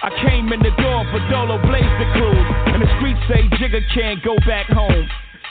I came in the door for Dolo Blaze the cruise. And the streets say Jigga can't go back home.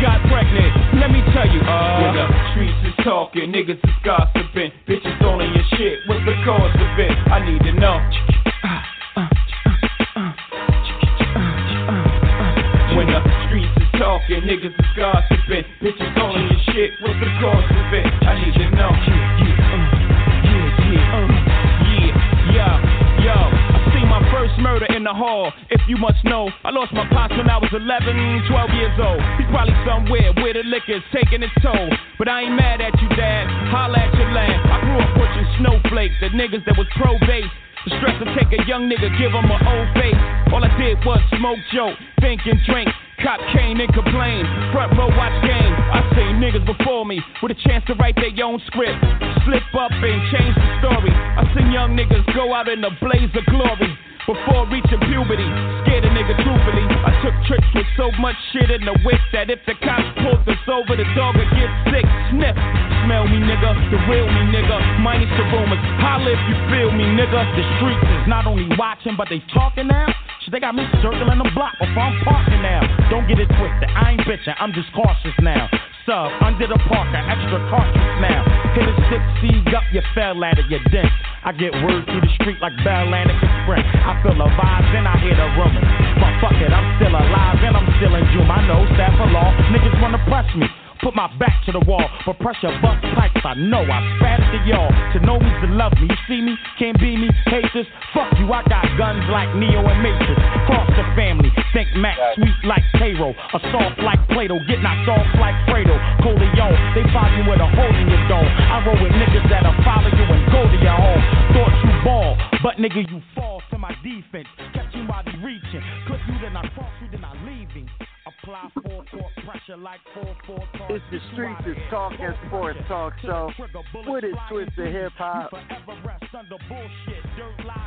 Got pregnant? Let me tell you, uh. When the streets is talking, niggas is gossiping. Bitches on your shit. What's the cause of it? I need to know. When the streets is talking, niggas is gossiping. Bitches on your shit. What's the cause of it? I need to know. Murder in the hall. If you must know, I lost my pops when I was 11, 12 years old. He's probably somewhere where the liquor's taking its toll. But I ain't mad at you, dad. Holla at your land. I grew up pushing snowflakes, the niggas that was pro base. The stress to take a young nigga, give him an old face. All I did was smoke, joke, think and drink. Cop cane and complain. Front row watch game. I seen niggas before me with a chance to write their own script. Slip up and change the story. I seen young niggas go out in a blaze of glory. Before reaching puberty, scared a nigga truthfully. I took trips with so much shit in the whip that if the cops pulled us over, the dog would get nigga, the real me, nigga. Minus the rumors, holla if you feel me, nigga. The streets is not only watching, but they talking now. Shit, they got me circling the block before I'm parking now. Don't get it twisted, I ain't bitching, I'm just cautious now. Sub under the parker, extra cautious now. Hit a six seed up, you fell at it, you dent. I get word through the street like Atlantic Express. I feel the vibes and I hear the rumors. But fuck it, I'm still alive and I'm still in June. I know staff of law, niggas wanna press me. Put my back to the wall, but pressure bust pipes. I know I spat to y'all. To know me, to love me. You see me, can't be me, Haters. Fuck you, I got guns like Neo and Matrix. Cross the family, think Mac sweet like Cairo. A soft like Plato, get knocked off like Fredo. Corleone, they find you with a hole in your dome. I roll with niggas that'll follow you and go to your home. Thought you ball, but nigga, you fall to my defense. Catch you while they reaching. Clip you, then I cross Apply full court pressure like 4 4 It's the Streets is Talk and Sports Talk Show with it Twisted Hip Hop.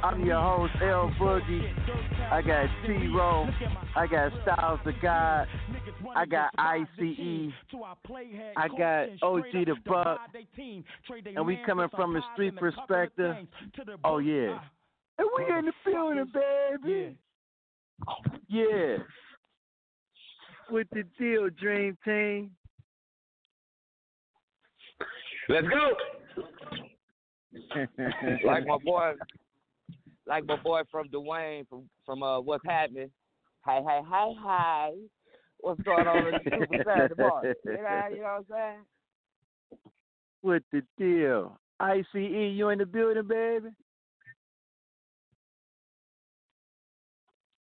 I'm your host, El-Boogie. I got T-Ro. I got Styles the God. I got ICE. I got OG the Buck. And we coming from a street perspective. Oh, yeah. And we in the building, baby. Yeah. With the deal, Dream Team. Let's go. like my boy, like my boy from Dwayne from from uh what's happening. Hey, hey, hey, hey. What's going on in the Super Saturday morning? You know, you know what I'm saying? What the deal? ICE, you in the building, baby?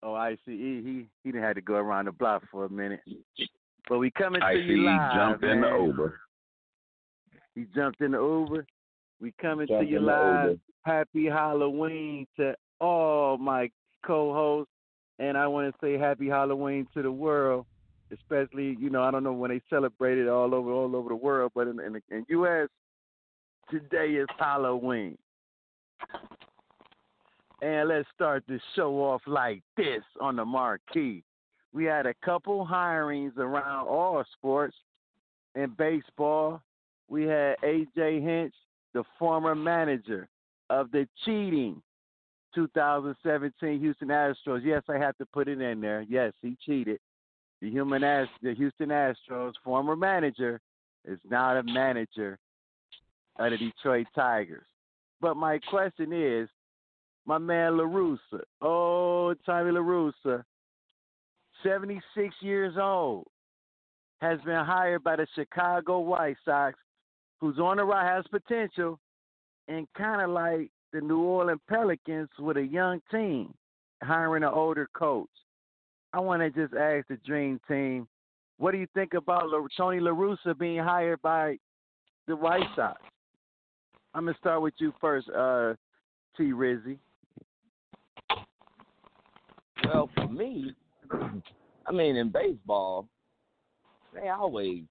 Oh, ICE, he he didn't have to go around the block for a minute. But we coming to you live. jumped man. in the Uber. He jumped in the Uber. We coming Jumped to you live. Happy Halloween to all my co-hosts, and I want to say Happy Halloween to the world, especially you know I don't know when they celebrate it all over all over the world, but in in, the, in U.S. today is Halloween. And let's start the show off like this on the marquee. We had a couple hirings around all sports. In baseball, we had A.J. Hinch, the former manager of the cheating 2017 Houston Astros. Yes, I have to put it in there. Yes, he cheated. The human Ast- the Houston Astros former manager is now the manager of the Detroit Tigers. But my question is, my man La Russa, oh Tommy La Russa, 76 years old, has been hired by the Chicago White Sox, who's on the rise, has potential, and kind of like the New Orleans Pelicans with a young team, hiring an older coach. I want to just ask the Dream Team, what do you think about La- Tony La Russa being hired by the White Sox? I'm gonna start with you first, uh, T. Rizzy. Well, for me, I mean, in baseball, they always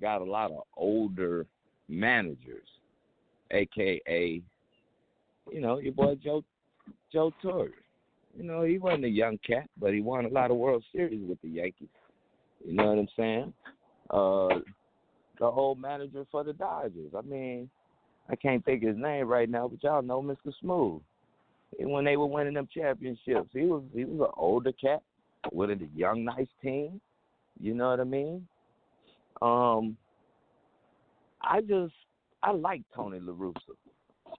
got a lot of older managers, aka, you know, your boy Joe Joe Torre. You know, he wasn't a young cat, but he won a lot of World Series with the Yankees. You know what I'm saying? Uh, the old manager for the Dodgers. I mean, I can't think his name right now, but y'all know Mr. Smooth. When they were winning them championships, he was he was an older cat with a young, nice team. You know what I mean? Um, I just I like Tony La Russa.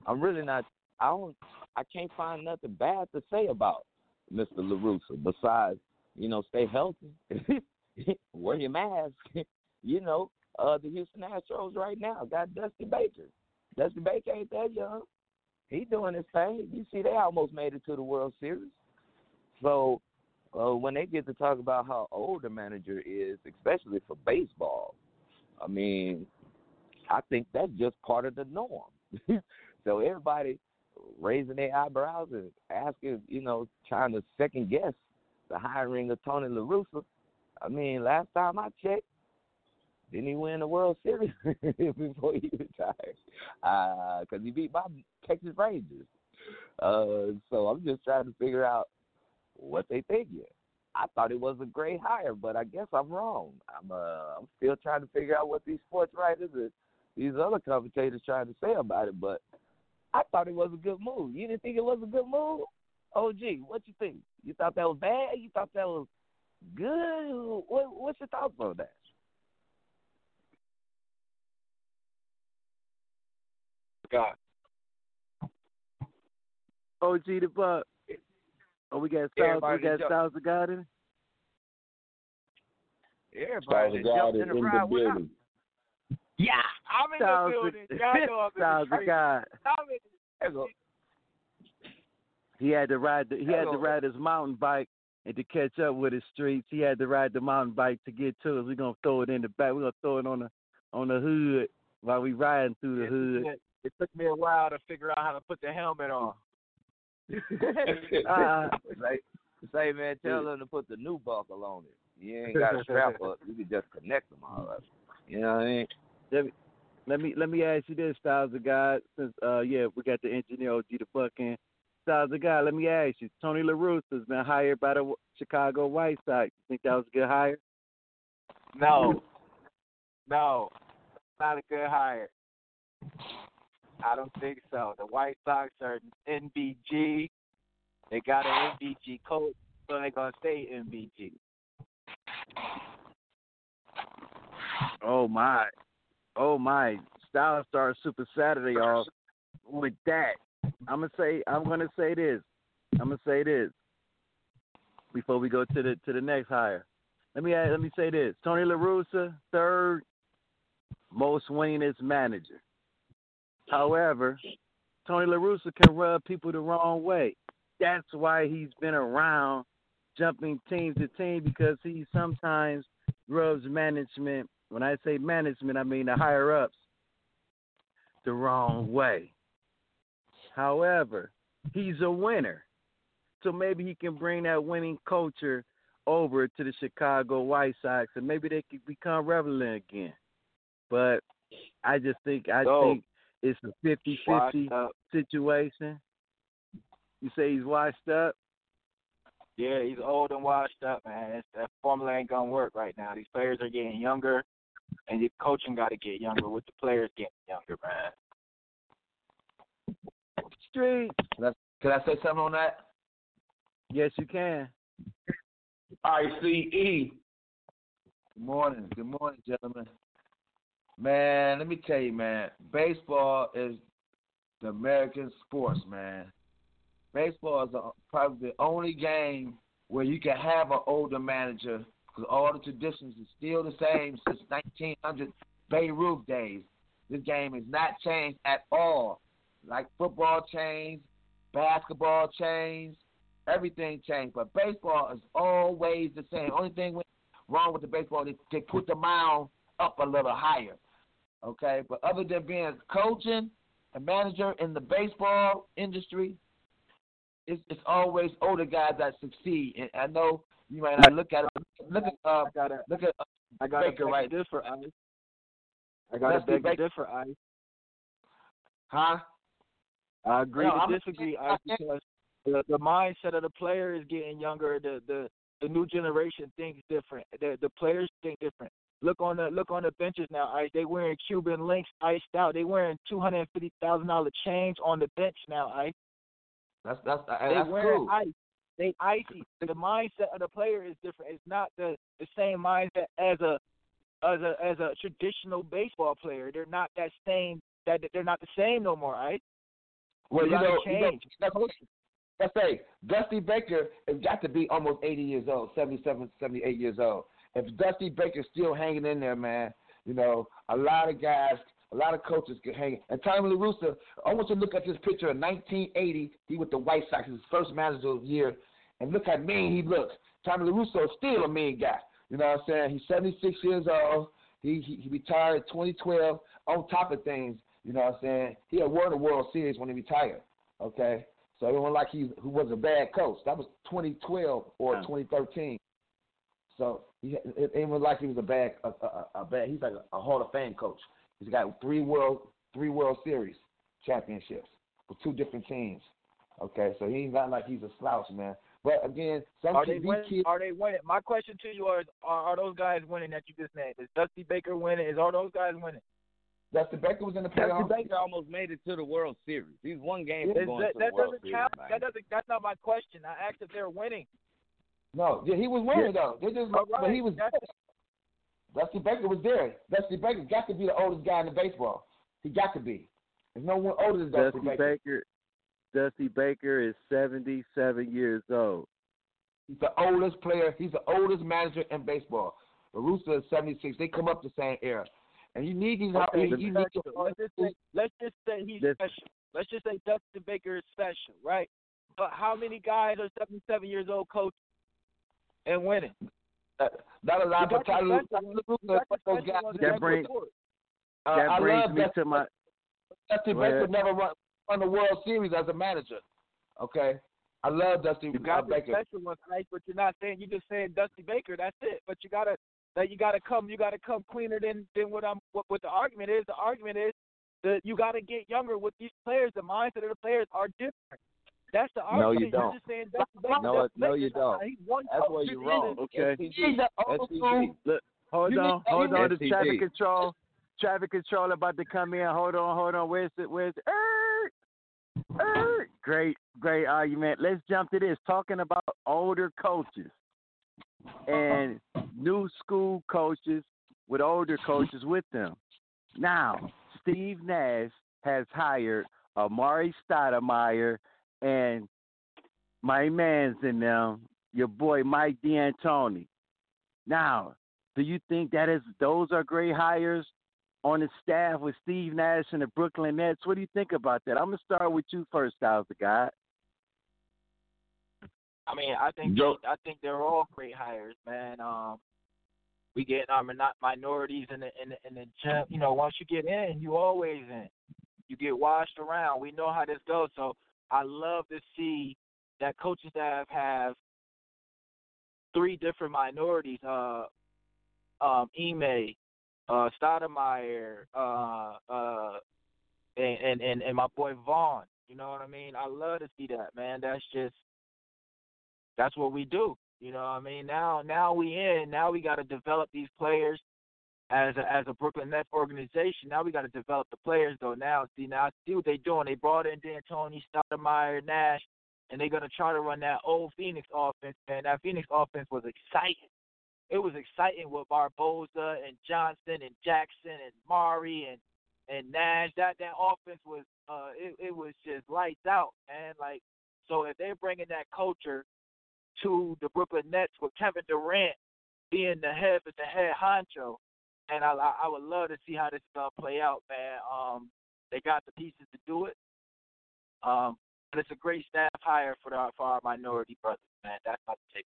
I'm really not. I don't. I can't find nothing bad to say about Mr. La Russa besides you know stay healthy, wear your mask. you know, uh, the Houston Astros right now got Dusty Baker. Dusty Baker ain't that young. He doing his thing. You see, they almost made it to the World Series. So uh, when they get to talk about how old the manager is, especially for baseball, I mean, I think that's just part of the norm. so everybody raising their eyebrows and asking, you know, trying to second guess the hiring of Tony La Russa. I mean, last time I checked, didn't he win the World Series before he retired? Because uh, he beat my Texas Rangers. Uh, so I'm just trying to figure out what they thinking. I thought it was a great hire, but I guess I'm wrong. I'm uh, I'm still trying to figure out what these sports writers and these other commentators trying to say about it. But I thought it was a good move. You didn't think it was a good move? OG, what you think? You thought that was bad? You thought that was good? What, what's your thoughts on that? God. OG the Buck. Oh, we got Styles. We got Styles the God in. Everybody jumped in the ride with us. Yeah, I'm in Styles the building. Y'all know I'm Styles in the God. I'm in He had to ride. The, he had to ride his mountain bike and to catch up with his streets. He had to ride the mountain bike to get to us. We're gonna throw it in the back. We're gonna throw it on the on the hood while we riding through the hood. It took me a while to figure out how to put the helmet on. uh, say, say, man, tell them to put the new buckle on it. You ain't got to strap up. You can just connect them all up. You know what I mean? Let me let me let me ask you this, Styles of God. Since uh yeah, we got the engineer OG the Buck in. Styles of God, let me ask you. Tony La Russa has been hired by the Chicago White Sox. You think that was a good hire? No, no, not a good hire. I don't think so. The White Sox are NBG. They got an NBG coach, so they're gonna stay NBG. Oh my, oh my! Styles Star Super Saturday off with that, I'm gonna say I'm gonna say this. I'm gonna say this before we go to the to the next hire. Let me let me say this: Tony La Russa, third most winningest manager. However, Tony La Russa can rub people the wrong way. That's why he's been around jumping team to team because he sometimes rubs management. When I say management, I mean the higher ups the wrong way. However, he's a winner. So maybe he can bring that winning culture over to the Chicago White Sox and maybe they could become relevant again. But I just think I so, think it's a 50-50 situation. You say he's washed up? Yeah, he's old and washed up, man. It's, that formula ain't gonna work right now. These players are getting younger, and the coaching got to get younger with the players getting younger, man. Street. Can I, can I say something on that? Yes, you can. ICE. Good morning. Good morning, gentlemen. Man, let me tell you, man, baseball is the American sports, man. Baseball is a, probably the only game where you can have an older manager because all the traditions are still the same since 1900 Babe Ruth days. This game has not changed at all. Like football changed, basketball changed, everything changed, but baseball is always the same. Only thing wrong with the baseball, they, they put the mound up a little higher. Okay, but other than being a coaching a manager in the baseball industry, it's, it's always older guys that succeed. And I know you might not look at it. Look at uh, I gotta, look at uh, I got Baker right there for Ice. I got to beg to differ, Ice. Huh? I agree no, to disagree, Ice, because the, the mindset of the player is getting younger. The the the new generation thinks different. The the players think different. Look on the look on the benches now. Ice. They wearing Cuban links iced out. They wearing two hundred and fifty thousand dollar chains on the bench now. Ice. That's that's that's they wearing cool. ice. They icy. The mindset of the player is different. It's not the the same mindset as a as a as a traditional baseball player. They're not that same. That they're not the same no more. Right. Well, you know. You know, let's say Dusty Baker has got to be almost 80 years old, 77, 78 years old if Dusty Baker's still hanging in there, man, you know, a lot of guys, a lot of coaches get hanging. And Tommy La Russa, I want you to look at this picture in 1980. He with the White Sox, his first manager of the year, and look how mean he looks. Tommy La Russa is still a mean guy. You know what I'm saying? He's 76 years old. He he, he retired in 2012. On top of things, you know what I'm saying? He had won the World Series when he retired. Okay, so it wasn't like he who was a bad coach. That was 2012 or 2013. So he, it, it was like he was a bad, a, a, a bad. He's like a, a Hall of Fame coach. He's got three world, three World Series championships with two different teams. Okay, so he's not like he's a slouch, man. But again, some are they winning? Kids, are they winning? My question to you is: Are, are those guys winning that you just named? Is Dusty Baker winning? Is all those guys winning? Dusty Baker was in the playoffs. Dusty Baker almost made it to the World Series. He's one game from going that, to that the World doesn't Series. Count. That doesn't. That's not my question. I asked if they're winning. No, yeah, he was winning yeah. though. They just, right. but he was. Dusty Baker was there. Dusty Baker got to be the oldest guy in the baseball. He got to be. There's no one older than Dusty, Dusty Baker. Baker. Dusty Baker is 77 years old. He's the oldest player. He's the oldest manager in baseball. The Rooster is 76. They come up the same era. And you need these. Okay, you, you need let's, just say, let's just say he's this, special. Let's just say Dusty Baker is special, right? But how many guys are 77 years old coach and winning. Uh, not a lot, but Tyler, that brings uh, that brings me Dusty, to my. Dusty Baker never run, run the World Series as a manager. Okay, I love Dusty you got uh, Baker. special ones, right? But you're not saying you're just saying Dusty Baker. That's it. But you gotta that you gotta come you gotta come cleaner than than what I'm what, what the argument is. The argument is that you gotta get younger with these players. The mindset of the players are different. That's the argument. No, you don't. You're just saying Dusty no, no, you don't. That's That's where you're wrong. Okay. He's the. Look, hold on, hold on. The STG. traffic control, traffic control about to come in. Hold on, hold on. Where's it? Where's it? Er, er. Great, great argument. Let's jump to this. Talking about older coaches and new school coaches with older coaches with them. Now, Steve Nash has hired Amar'e Stoudemire, and my man's in them, your boy Mike D'Antoni. Now, do you think that is those are great hires on the staff with Steve Nash and the Brooklyn Nets? What do you think about that? I'm gonna start with you first, Styles the guy. I mean, I think Joe- I think they're all great hires, man. Um, we get our min- minorities in the in the in the gym. You know, once you get in, you always in. You get washed around. We know how this goes. So I love to see that coaching staff have three different minorities. Uh, um, Ime, uh, Stoudemire, uh, uh, and, and and my boy Vaughn. You know what I mean? I love to see that, man. That's just that's what we do. You know what I mean? Now now we in, now we gotta develop these players as a as a Brooklyn Nets organization. Now we gotta develop the players though. Now see now I see what they're doing. They brought in D'Antoni, Stoudemire, Nash, and they're gonna try to run that old Phoenix offense, man. That Phoenix offense was exciting. It was exciting with Barbosa and Johnson and Jackson and Mari and and Nash. That that offense was uh it, it was just lights out, man. Like so if they're bringing that culture to the Brooklyn Nets with Kevin Durant being the head of the head honcho, and I I I would love to see how this is gonna play out, man. Um, they got the pieces to do it. Um, but it's a great staff hire for the for our minority brothers, man. That's my take.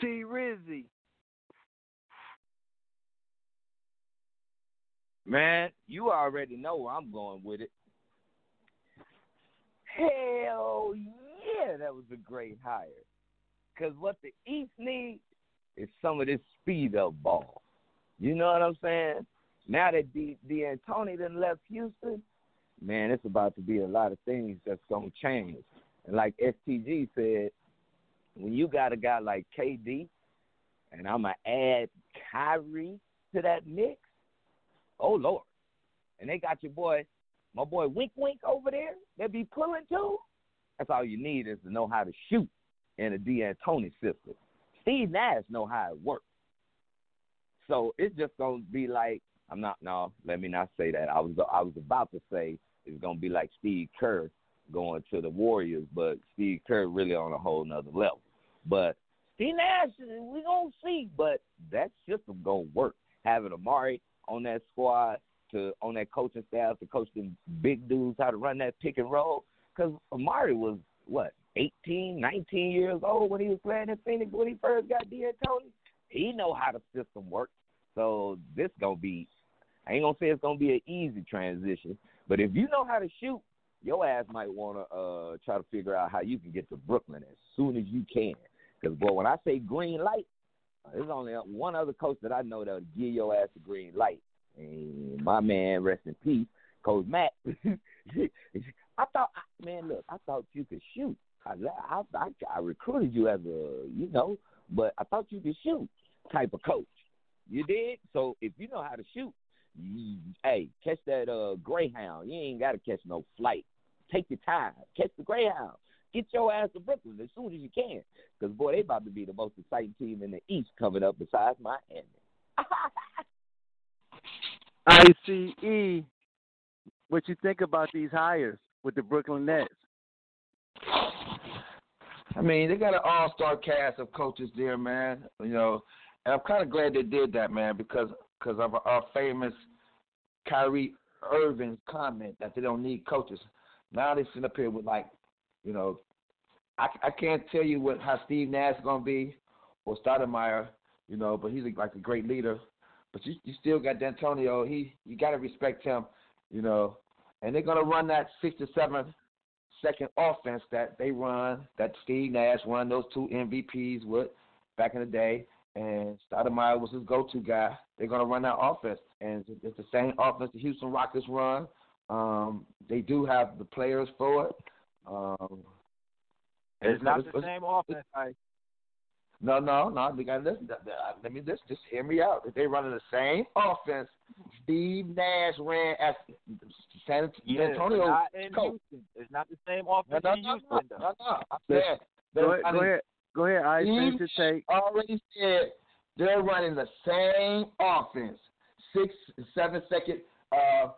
T Rizzy. Man, you already know where I'm going with it. Hell yeah, that was a great hire. Because what the East needs is some of this speed up ball. You know what I'm saying? Now that D D'Antoni done left Houston, man, it's about to be a lot of things that's gonna change. And like STG said, when you got a guy like KD, and I'm gonna add Kyrie to that mix, oh lord, and they got your boy, my boy Wink Wink over there that be pulling too. That's all you need is to know how to shoot in a D'Antoni system. Steve Nash know how it works. So it's just gonna be like I'm not no, let me not say that. I was I was about to say it's gonna be like Steve Kerr going to the Warriors, but Steve Kerr really on a whole nother level. But Steve Nash, we gonna see, but that system gonna work. Having Amar'e on that squad to on that coaching staff to coach them big dudes how to run that pick and roll. Because Amar'e was what 18, 19 years old when he was playing in Phoenix when he first got D'Antoni. He know how the system works. So this gonna be. I ain't gonna say it's gonna be an easy transition, but if you know how to shoot, your ass might wanna uh try to figure out how you can get to Brooklyn as soon as you can. Because boy, when I say green light, there's only one other coach that I know that'll give your ass a green light. And my man, rest in peace, Coach Matt. I thought, man, look, I thought you could shoot. I, I, I, I recruited you as a, you know, but I thought you could shoot type of coach. You did. So if you know how to shoot, you, hey, catch that uh Greyhound. You ain't got to catch no flight. Take your time. Catch the Greyhound. Get your ass to Brooklyn as soon as you can, because boy, they about to be the most exciting team in the East coming up besides Miami. ICE, what you think about these hires with the Brooklyn Nets? I mean, they got an all-star cast of coaches there, man. You know, and I'm kind of glad they did that, man, because because of our famous Kyrie Irving's comment that they don't need coaches. Now they sit up here with like, you know, I, I can't tell you what how Steve Nash is gonna be or Stoudemire, you know, but he's like a great leader. But you you still got D'Antonio. He you got to respect him, you know. And they're gonna run that six to seven second offense that they run, that Steve Nash run those two MVPs with back in the day, and Stoudemire was his go-to guy. They're gonna run that offense, and it's- it's the same offense the Houston Rockets run. Um, they do have the players for it. Um, and It's not it's- the it's- same offense. I no, no, no. We got to listen. uh, Let me just just hear me out. If they running the same offense, Steve Nash ran as San yeah, Antonio not in coach. Houston. It's not the same No, offense no, in no, Houston. no, though. no, no. I'm saying Go they're ahead, go running- ahead, go ahead. I Steve finish your take. already said they're running the same offense, six, seven second uh,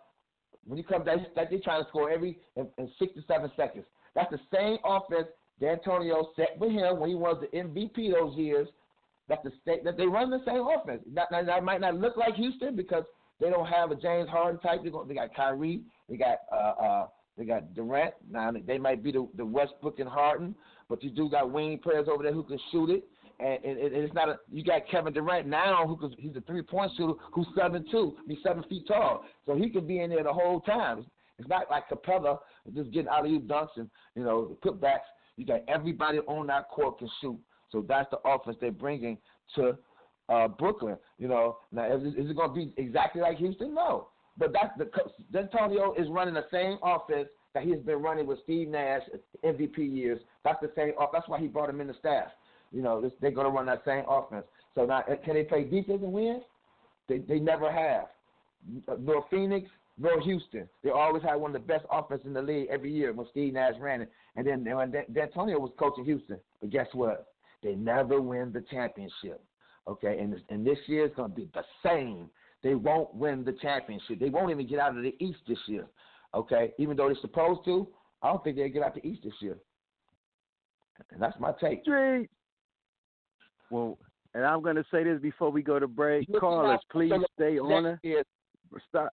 When you come, that, that they're trying to score every in, in six to seven seconds. That's the same offense D'Antonio set with him when he was the MVP those years. That's the state that they run the same offense. That, that, that might not look like Houston because they don't have a James Harden type. They, they got Kyrie. They got uh, uh, they got Durant. Now they might be the, the Westbrook and Harden, but you do got wing players over there who can shoot it. And, and, and it's not a. You got Kevin Durant now, who can, he's a three point shooter who's seven two, be seven feet tall, so he could be in there the whole time. It's not like Capela just getting out of you dunks and you know putbacks. You got everybody on that court can shoot. So that's the offense they're bringing to uh, Brooklyn. You know, now is, it going to be exactly like Houston? No, but that's the D'Antonio is running the same offense that he's been running with Steve Nash MVP years. That's the same. That's why he brought him in the staff. You know, they're going to run that same offense. So now, can they play defense and win? They they never have. Nor Phoenix, nor Houston. They always had one of the best offenses in the league every year when Steve Nash ran it. And then when D'Antonio was coaching Houston, but guess what? They never win the championship. Okay, and this, and this year is going to be the same. They won't win the championship. They won't even get out of the East this year. Okay, even though they're supposed to, I don't think they'll get out the East this year. And that's my take. Street. Well, and I'm going to say this before we go to break. Callers, please stay on the stop.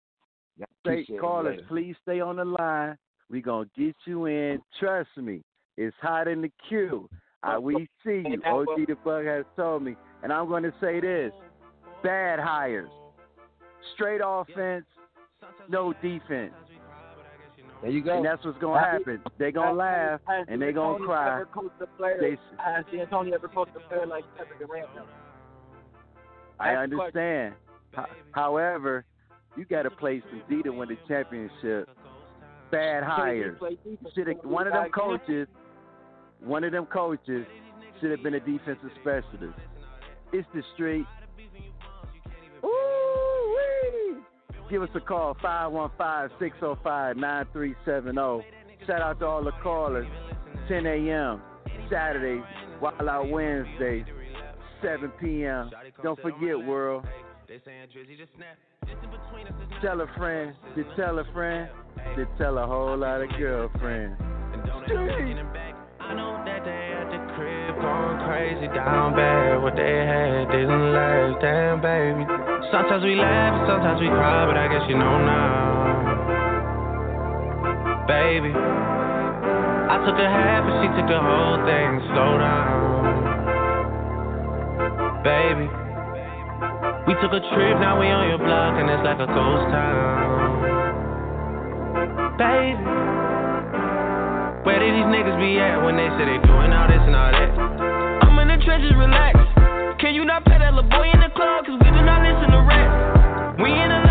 Stay, callers, please stay on the line. We're going to get you in. Trust me, it's hot in the queue. I, we see you. OG the Buck has told me. And I'm going to say this bad hires, straight offense, no defense. There you go. And that's what's going to happen. They're going to laugh and they're going to cry. They, has D'Antonio ever coached a player like Kevin Durant? I understand. However, you got to play some D to win the championship. Bad hires. Should have one of them coaches. One of them coaches should have been a defensive specialist. It's the street. Ooh-wee. Give us a call, 515-605-9370. Shout out to all the callers. 10 a.m. Saturday, Wild Out Wednesday, 7 p.m. Don't forget, world. Tell a friend to tell a friend to tell a whole lot of girlfriends. And don't expect getting back. I know that they at the crib going crazy down bad. What they had didn't last, damn baby. Sometimes we laugh, sometimes we cry, but I guess you know now, baby. I took a half and she took the whole thing. Slow down, baby. We took a trip, now we on your block and it's like a ghost town, baby. Where did these niggas be at when they say they doing all this and all that? I'm in the trenches, relax. Can you not pet that little boy in the club? Cause we do not listen to rap. We in Atlanta,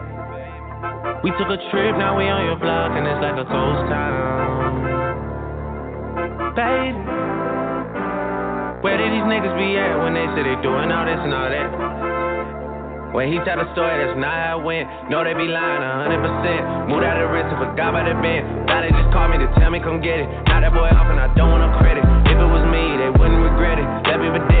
We took a trip, now we on your block, and it's like a ghost town. Baby, where did these niggas be at when they say they doing all this and all that? When he tell the story, that's not how it went. No, they be lying 100%. Moved out of the wrist and forgot about the bend. Now they just call me to tell me come get it. Now that boy off and I don't want no credit. If it was me, they wouldn't regret it. Left me for dead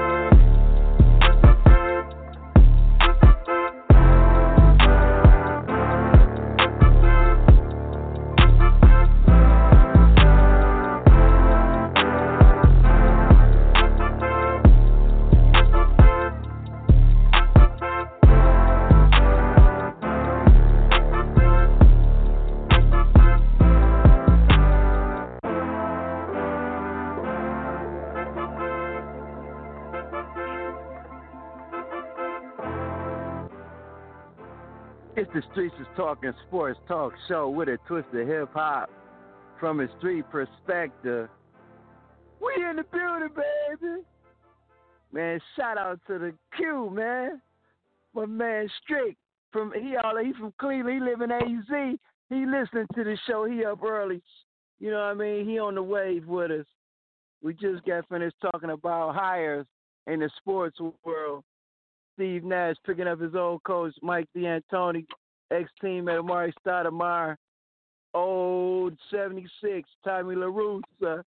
The Streets is Talking Sports Talk Show with a twist of hip hop from a street perspective. We in the building, baby. Man, shout out to the Q, man. My man Strick from he all he from Cleveland. He live in AZ. He listening to the show. He up early. You know what I mean? He on the wave with us. We just got finished talking about hires in the sports world. Steve Nash picking up his old coach Mike D'Antoni ex teammate Amar'e Stoudemire, old 76, Tommy La Russa,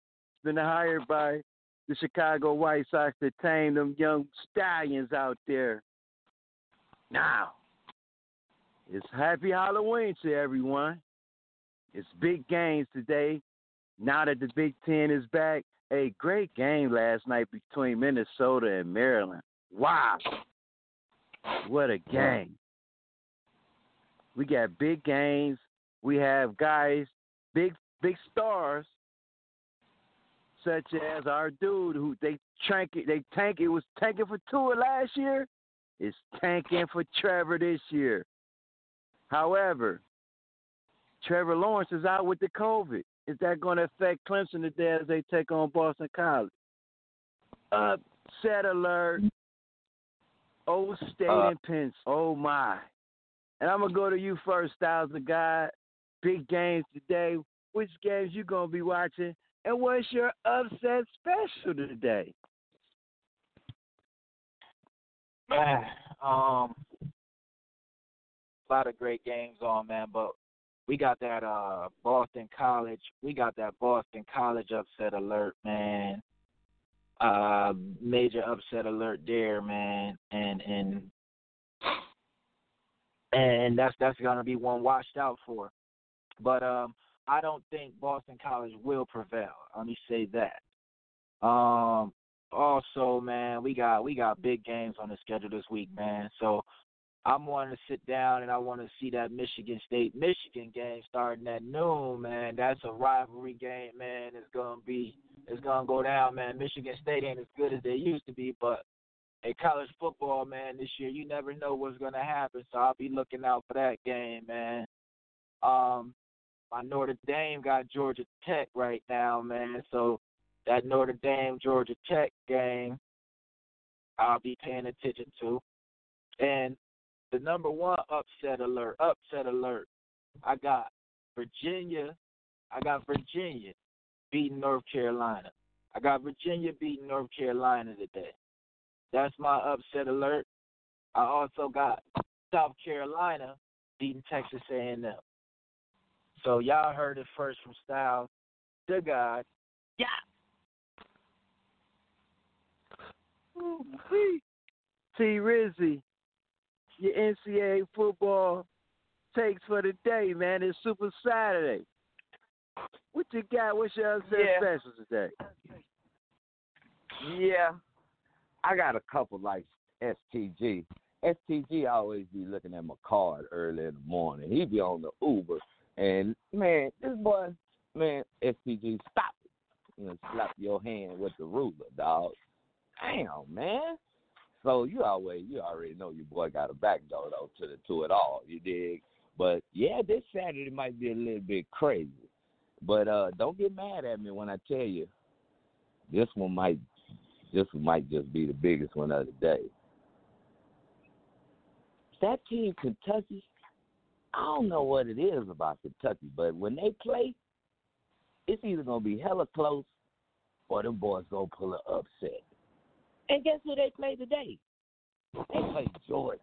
been hired by the Chicago White Sox to tame them young stallions out there. Now, it's happy Halloween to everyone. It's big games today. Now that the Big Ten is back, a great game last night between Minnesota and Maryland. Wow. What a game. We got big games. We have guys, big big stars, such as our dude who they tank it. They tank it was tanking for Tua last year. It's tanking for Trevor this year. However, Trevor Lawrence is out with the COVID. Is that going to affect Clemson today as they take on Boston College? Upset alert. Old State uh, and Pence. Oh my. And I'm gonna go to you first, Styles the guy. Big games today. Which games you gonna be watching? And what's your upset special today? Man, um, a lot of great games on, man. But we got that uh Boston College. We got that Boston College upset alert, man. Uh, major upset alert there, man. And and and that's that's gonna be one watched out for. But um, I don't think Boston College will prevail. Let me say that. Um, also, man, we got we got big games on the schedule this week, man. So I'm wanting to sit down and I want to see that Michigan State Michigan game starting at noon, man. That's a rivalry game, man. It's gonna be it's gonna go down, man. Michigan State ain't as good as they used to be, but in college football, man, this year. You never know what's gonna happen, so I'll be looking out for that game, man. Um, my Notre Dame got Georgia Tech right now, man. So that Notre Dame Georgia Tech game, I'll be paying attention to. And the number one upset alert, upset alert. I got Virginia. I got Virginia beating North Carolina. I got Virginia beating North Carolina today. That's my upset alert. I also got South Carolina beating Texas A&M. So y'all heard it first from Styles, the God. Yeah. T Rizzy, your NCAA football takes for the day, man. It's Super Saturday. What you got? What's your upset yeah. special today? Yeah, I got a couple like STG. STG always be looking at my card early in the morning. He be on the Uber, and man, this boy, man, STG, stop it. You know, slap your hand with the ruler, dog. Damn, man. So you always, you already know your boy got a back door though to the to it all. You dig? But yeah, this Saturday might be a little bit crazy. But uh don't get mad at me when I tell you this one might this might just be the biggest one of the day. That team, Kentucky, I don't know what it is about Kentucky, but when they play, it's either gonna be hella close or them boys gonna pull an upset. And guess who they play today? They play Georgia.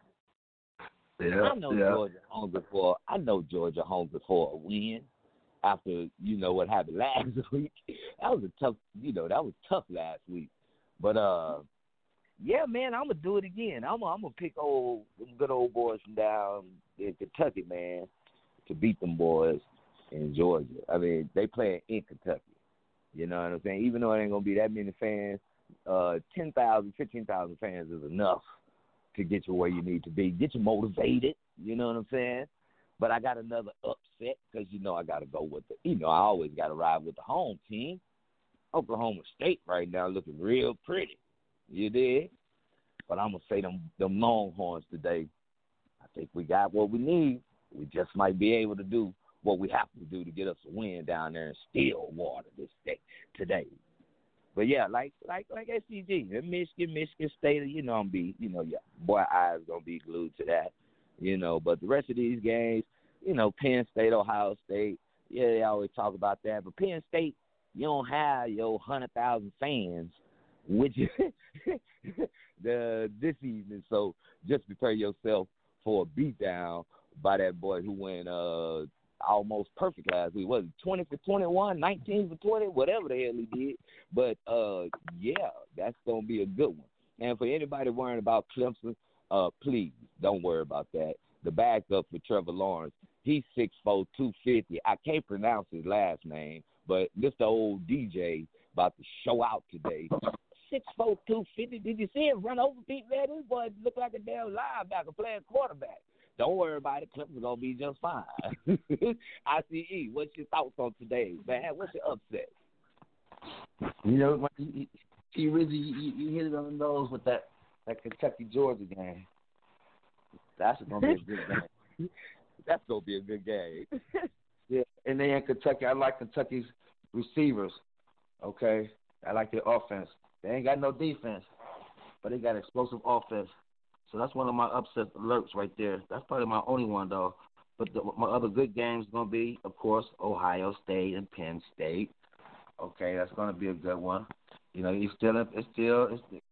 Yeah, I know yeah. Georgia hungry for. I know Georgia hungry for a win. After you know what happened last week, that was a tough. You know that was tough last week. But uh, yeah, man, I'm gonna do it again. I'm I'm gonna pick old good old boys from down in Kentucky, man, to beat them boys in Georgia. I mean, they playing in Kentucky. You know what I'm saying? Even though it ain't gonna be that many fans, uh, 10,000, 15,000 fans is enough to get you where you need to be, get you motivated. You know what I'm saying? But I got another upset because you know I got to go with the. You know I always got to ride with the home team. Oklahoma State right now looking real pretty. You did, but I'm gonna say them them Longhorns today. I think we got what we need. We just might be able to do what we have to do to get us a win down there in Stillwater this day today. But yeah, like like like SCG, Michigan, Michigan State, you know I'm be you know yeah, boy eyes gonna be glued to that, you know. But the rest of these games, you know, Penn State, Ohio State, yeah, they always talk about that. But Penn State, you don't have your hundred thousand fans with you the this evening, so just prepare yourself for a beatdown by that boy who went uh almost perfect last week. Was it twenty for 21, 19 for twenty, whatever the hell he did. But uh yeah, that's gonna be a good one. And for anybody worrying about Clemson, uh please don't worry about that. The backup for Trevor Lawrence, he's six four two fifty. I can't pronounce his last name, but Mr. Old DJ about to show out today. Six four two fifty. Did you see him run over Pete Man? This boy looked like a damn linebacker playing quarterback. Don't worry about it. Clemson's gonna be just fine. ICE, what's your thoughts on today, man? What's your upset? You know, you, you really you, you hit it on the nose with that that Kentucky Georgia game. That's gonna be a good game. That's gonna be a good game. yeah, and then Kentucky, I like Kentucky's receivers. Okay, I like their offense. They ain't got no defense, but they got explosive offense. So that's one of my upset alerts right there. That's probably my only one though. But the, my other good games gonna be, of course, Ohio State and Penn State. Okay, that's gonna be a good one. You know, you still it's still it's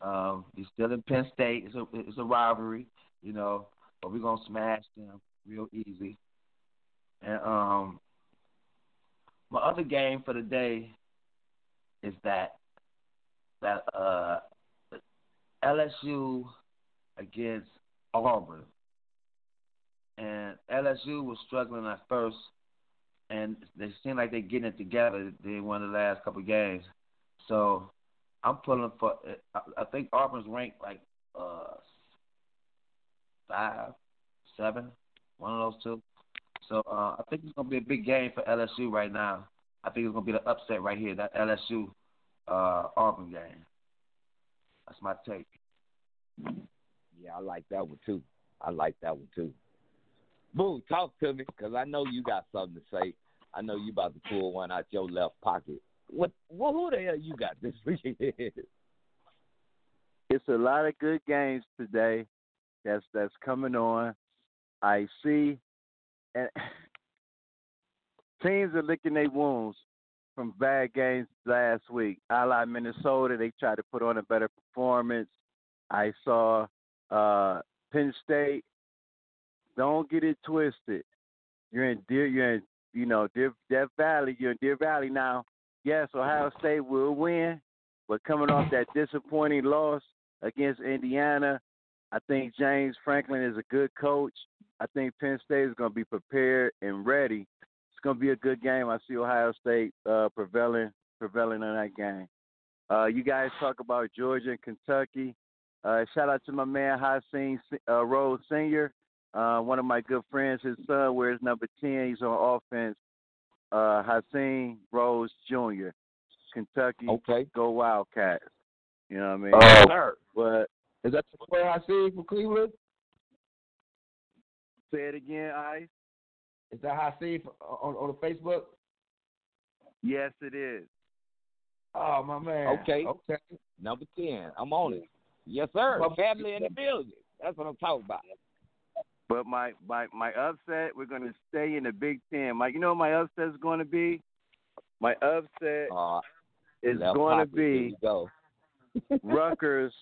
um you're still in Penn State. It's a it's a rivalry. You know, but we're gonna smash them real easy. And um, my other game for the day is that that uh LSU against Auburn. And LSU was struggling at first, and they seem like they're getting it together. They won the last couple of games, so I'm pulling for. I think Auburn's ranked like uh five, seven, one of those two. So uh, I think it's gonna be a big game for LSU right now. I think it's gonna be the upset right here, that LSU uh, Auburn game. That's my take. Yeah, I like that one too. I like that one too. Boo, talk to me, cause I know you got something to say. I know you about to pull one out your left pocket. What? Well, who the hell you got this weekend? It's a lot of good games today. That's that's coming on. I see, and teams are licking their wounds from bad games last week. I like Minnesota. They tried to put on a better performance. I saw uh, Penn State. Don't get it twisted. You're in Deer. You're in you know Deer, Death Valley. You're in Deer Valley now. Yes, Ohio State will win, but coming off that disappointing loss against Indiana, I think James Franklin is a good coach. I think Penn State is going to be prepared and ready. It's going to be a good game. I see Ohio State uh, prevailing prevailing in that game. Uh, you guys talk about Georgia and Kentucky. Uh, shout out to my man Hassan uh, Rose Senior, uh, one of my good friends. His son wears number ten. He's on offense. Uh, Hassan Rose Jr. Kentucky. Okay. Go Wildcats. You know what I mean? Oh, sir. But Is that the player I see for Cleveland? say it again, Ice. Is that how I see for, on on the Facebook? Yes, it is. Oh my man. Okay. Okay. Number ten. I'm on it. Yes, sir. Well, Family in the building. That's what I'm talking about. But my my my upset, we're gonna stay in the Big Ten. My, you know, what my upset is going to be. My upset Uh, is going to pocket. Here be you go. Rutgers.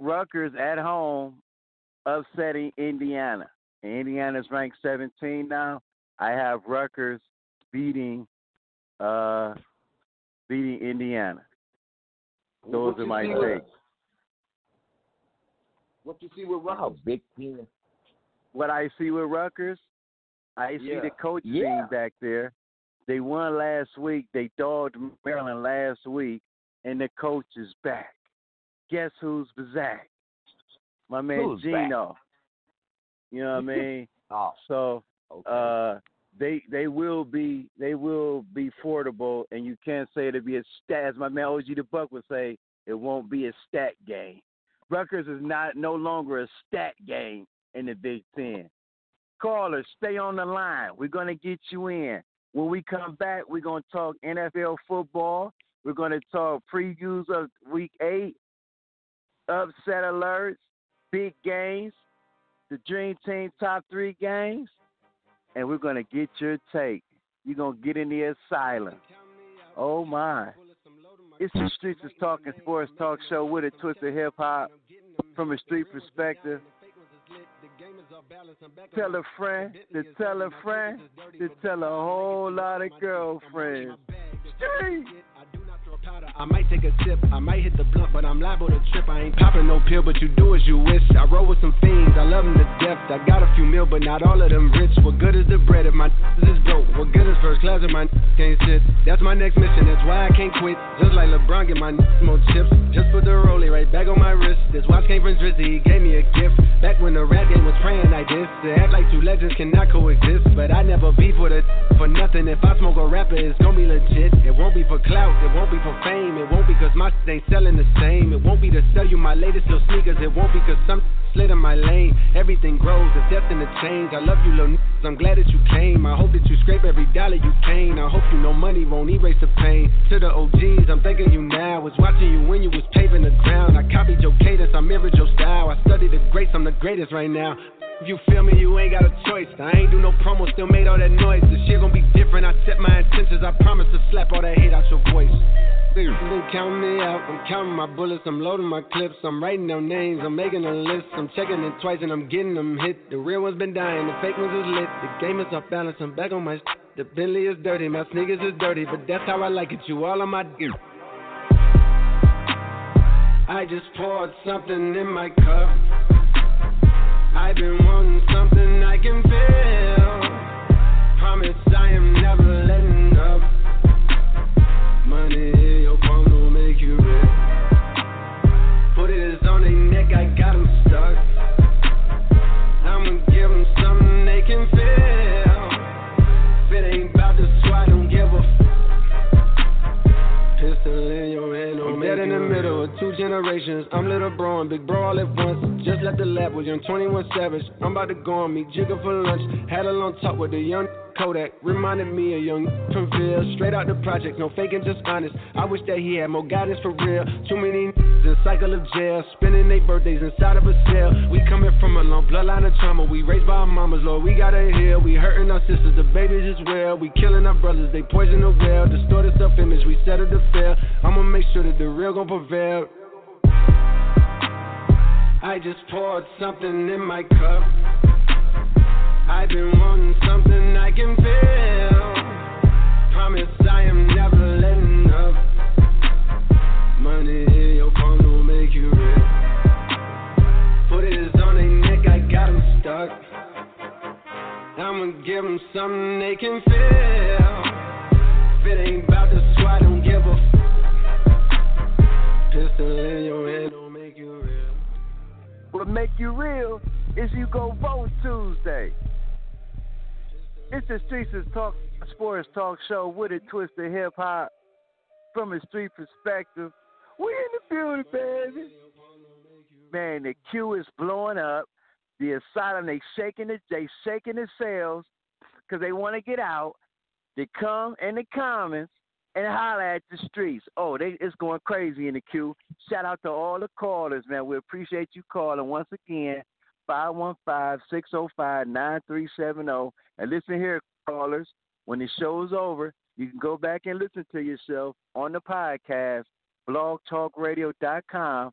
Rutgers at home upsetting Indiana. Indiana's ranked 17 now. I have Rutgers beating uh beating Indiana. Those what are my takes. What do you see with Rutgers? big team. What I see with Rutgers, I see the coach Yeah. team back there. They won last week. They dogged Maryland last week, and the coach is back. Guess who's back? My man Who's back? Gino. You know what I mean? Oh, So okay. uh they they will be they will be affordable and you can't say it'll be a stat as my man OG the Buck would say, it won't be a stat game. Rutgers is not no longer a stat game in the Big Ten. Callers, stay on the line. We're gonna get you in. When we come back, we're gonna talk NFL football. We're gonna talk previews of week eight, upset alerts, big games, the Dream Team top three games, and we're gonna get your take. You're gonna get in the asylum. Oh my. It's the Streets is Talking Sports Talk Show with a twist of hip hop from a street perspective. Tell a friend to tell a friend to tell a whole lot of girlfriends. Street. I might take a sip, I might hit the blunt, but I'm liable to trip. I ain't popping no pill, but you do as you wish. I roll with some fiends, I love them to death. I got a few mil, but not all of them rich. What good is the bread if my is broke? What good is first class if my can't sit? That's my next mission, that's why I can't quit. Just like LeBron, get my more chips. Just put the rollie right back on my wrist. This watch came from Drizzy, he gave me a gift. Back when the rap game was praying like this. To act like two legends cannot coexist. But I never beef with a for nothing. If I smoke a rapper, it's gonna be legit. It won't be for clout, it won't be for fame. It won't be cause my shit ain't selling the same. It won't be to sell you my latest little sneakers. It won't be cause some slid in my lane. Everything grows, it's destined to change. I love you, little niggas. I'm glad that you came. I hope that you scrape every dollar you can. I hope you know money won't erase the pain. To the OGs, I'm thanking you now. Was watching you when you was paving the ground. I copied your cadence, I mirrored your style. I studied the greats, I'm the greatest right now. If you feel me, you ain't got a choice. I ain't do no promo, still made all that noise. This shit gon' be different. I set my intentions. I promise to slap all that hate out your voice. They counting me out. I'm counting my bullets. I'm loading my clips. I'm writing down names. I'm making a list. I'm checking it twice and I'm getting them hit. The real ones been dying. The fake ones is lit. The game is off balance. I'm back on my. The Bentley is dirty. My sneakers is dirty, but that's how I like it. You all on my. Ear. I just poured something in my cup. I've been wanting generations. I'm little bro and big bro all at once. Just left the lab with young 21 Savage. I'm about to go on me, jigger for lunch. Had a long talk with the young Kodak. Reminded me of young from Ville. Straight out the project, no faking, just honest. I wish that he had more guidance for real. Too many in cycle of jail. Spending their birthdays inside of a cell. We coming from a long bloodline of trauma. We raised by our mamas, Lord. We gotta heal. We hurting our sisters, the babies as well. We killing our brothers, they poison the well. Distorted self image, we settle to fail. I'ma make sure that the real gon' prevail. I just poured something in my cup. I've been wanting something I can feel. Promise I am never letting up. Money in your palm will make you rich. Put it on their neck, I got 'em stuck. I'ma give 'em something they can feel. If it ain't about the swat, don't give a f- Pistol in your hand What make you real is you go vote Tuesday. It's the Streets Talk Sports Talk Show with a twist of hip hop from a street perspective. We in the building, baby. Man, the queue is blowing up. The asylum, they shaking it, they shaking the cells because they want to get out. They come in the comments and holler at the streets. Oh, they it's going crazy in the queue. Shout out to all the callers, man. We appreciate you calling once again. 515-605-9370. And listen here, callers, when the show's over, you can go back and listen to yourself on the podcast, blogtalkradio.com,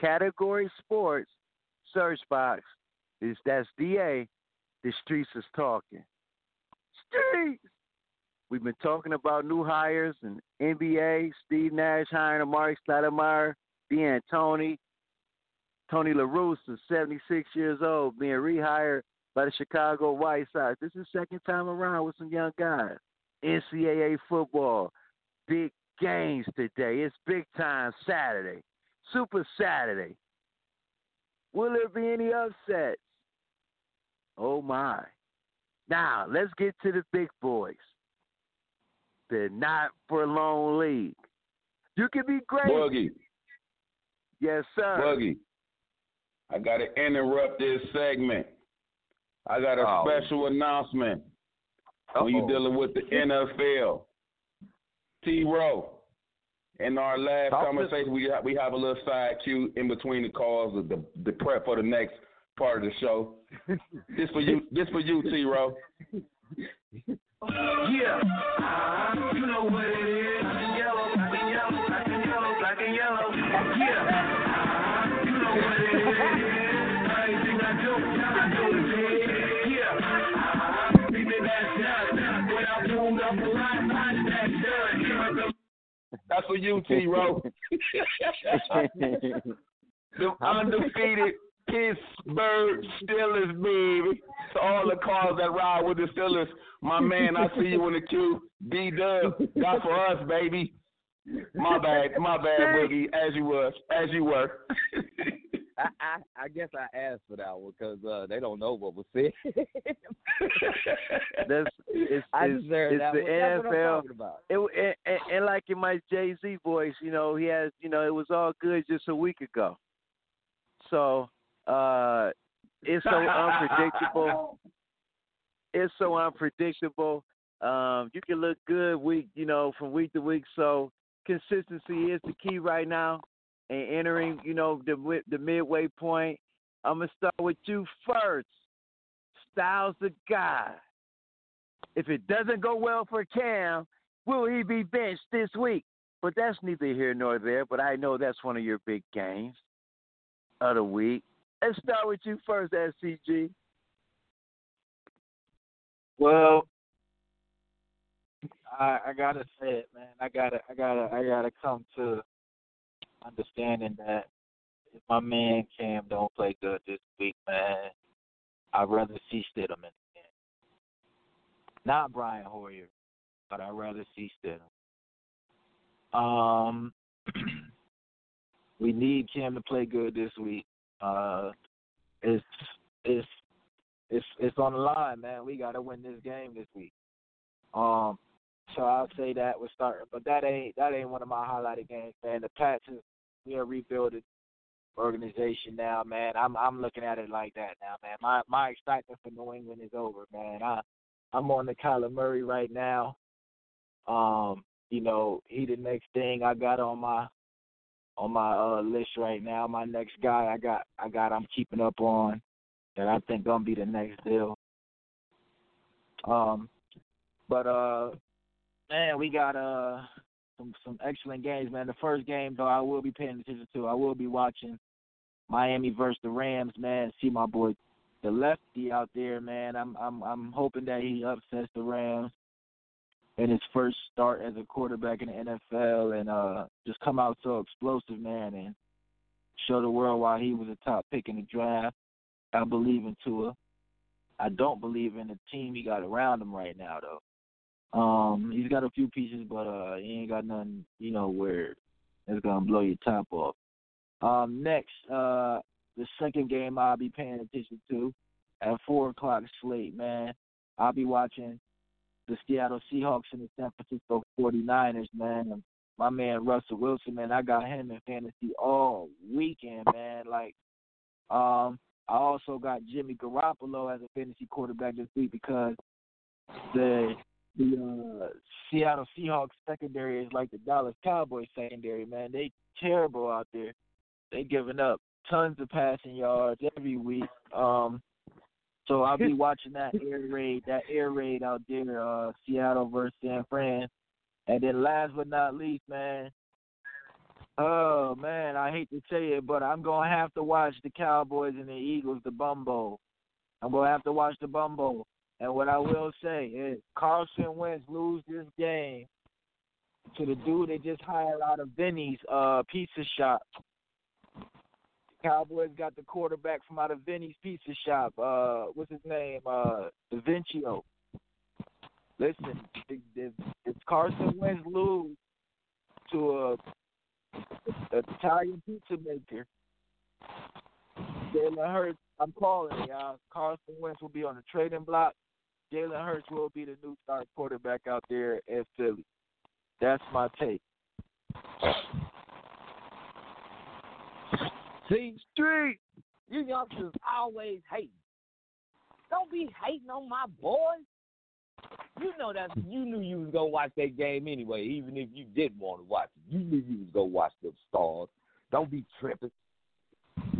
category sports, search box, Is that's DA. The streets is talking. Streets. We've been talking about new hires and NBA. Steve Nash hiring Amar'e Stoudemire, D'Antoni. Tony La Russa, 76 years old, being rehired by the Chicago White Sox. This is second time around with some young guys. NCAA football, big games today. It's big time Saturday, Super Saturday. Will there be any upsets? Oh my. Now, let's get to the big boys. The not for long league. You can be great. Boogie. Yes, sir. Boogie. I got to interrupt this segment. I got a Oh. special announcement. When you're dealing with the NFL, T-Ro. In our last Talk conversation, we have, we have a little side cue in between the calls of the the prep for the next part of the show. this for you. This for you, T-Ro. Yeah. You know what it is. Black and yellow, black and yellow, black and yellow, black and yellow. Yeah. You know what it is. Everything I do, I do it big. Yeah. Beat me back down. When I pulled up the line, I back done. Here I. That's for you, T-Ro. the undefeated Pittsburgh Steelers, baby. To all the cars that ride with the Steelers, my man, I see you in the queue. D Dub, got for us, baby. My bad, my bad, Boogie. As you was, as you were. I, I I guess I asked for that one because uh, they don't know what was said. That's it's, I it's, deserve it's that the one. That's what I'm NFL. about. It, and, and, and like in my Jay Z voice, you know, he has, you know, it was all good just a week ago. So uh it's so unpredictable. It's so unpredictable. Um, you can look good week, you know, from week to week. So consistency is the key right now. And entering, you know, the the midway point. I'm gonna start with you first. Styles the God. If it doesn't go well for Cam, will he be benched this week? But that's neither here nor there. But I know that's one of your big games of the week. Let's start with you first, SCG. Well, I I gotta say it, man. I gotta I gotta I gotta come to understanding that if my man Cam don't play good this week, man, I'd rather see Stidham in the game. Not Brian Hoyer, but I'd rather see Stidham. Um, we need Cam to play good this week. Uh, it's it's it's it's on the line, man. We got to win this game this week. Um, so I'll say that we're starting, but that ain't that ain't one of my highlighted games, man. The Pats is we are rebuilding organization now, man. I'm I'm looking at it like that now, man. My my excitement for New England is over, man. I I'm on the Kyler Murray right now. Um, you know, he the next thing I got on my on my uh list right now. My next guy I got I got I'm keeping up on that I think gonna be the next deal. Um, but uh, man, we got uh some some excellent games, man. The first game though, I will be paying attention to. I will be watching Miami versus the Rams, man. See my boy, the lefty out there, man. I'm I'm I'm hoping that he upsets the Rams in his first start as a quarterback in the NFL, and uh just come out so explosive, man, and show the world why he was a top pick in the draft. I believe in Tua. I don't believe in the team he got around him right now, though. Um, he's got a few pieces, but uh, he ain't got nothing, you know, where it's gonna blow your top off. Um, next, uh, the second game I'll be paying attention to at four o'clock slate, man. I'll be watching the Seattle Seahawks and the San Francisco 49ers, man. And my man Russell Wilson, man, I got him in fantasy all weekend, man. Like, um, I also got Jimmy Garoppolo as a fantasy quarterback this week because the the uh, Seattle Seahawks secondary is like the Dallas Cowboys secondary, man. They terrible out there. They giving up tons of passing yards every week. Um, so I'll be watching that air raid, that air raid out there, uh, Seattle versus San Fran. And then last but not least, man. Oh man, I hate to say it, but I'm gonna have to watch the Cowboys and the Eagles, the Bumbo. I'm gonna have to watch the Bumbo. And what I will say is Carson Wentz lose this game to the dude they just hired out of Vinny's uh, pizza shop. Cowboys got the quarterback from out of Vinny's pizza shop. Uh, what's his name? Uh, DaVincio. Listen, if, if Carson Wentz lose to a, a Italian pizza maker, Jalen Hurts, I'm calling y'all. Carson Wentz will be on the trading block. Jalen Hurts will be the new star quarterback out there in Philly. That's my take. See, street, you youngsters always hating. Don't be hating on my boys. You know that you knew you was gonna watch that game anyway, even if you didn't want to watch it. You knew you was gonna watch the stars. Don't be tripping.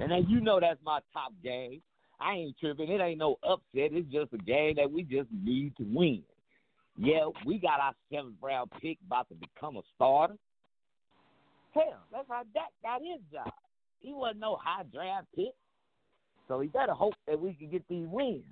And then you know that's my top game. I ain't tripping. It ain't no upset. It's just a game that we just need to win. Yeah, we got our seventh round pick about to become a starter. Hell, that's how Dak got his job. He wasn't no high draft pick. So he better hope that we can get these wins.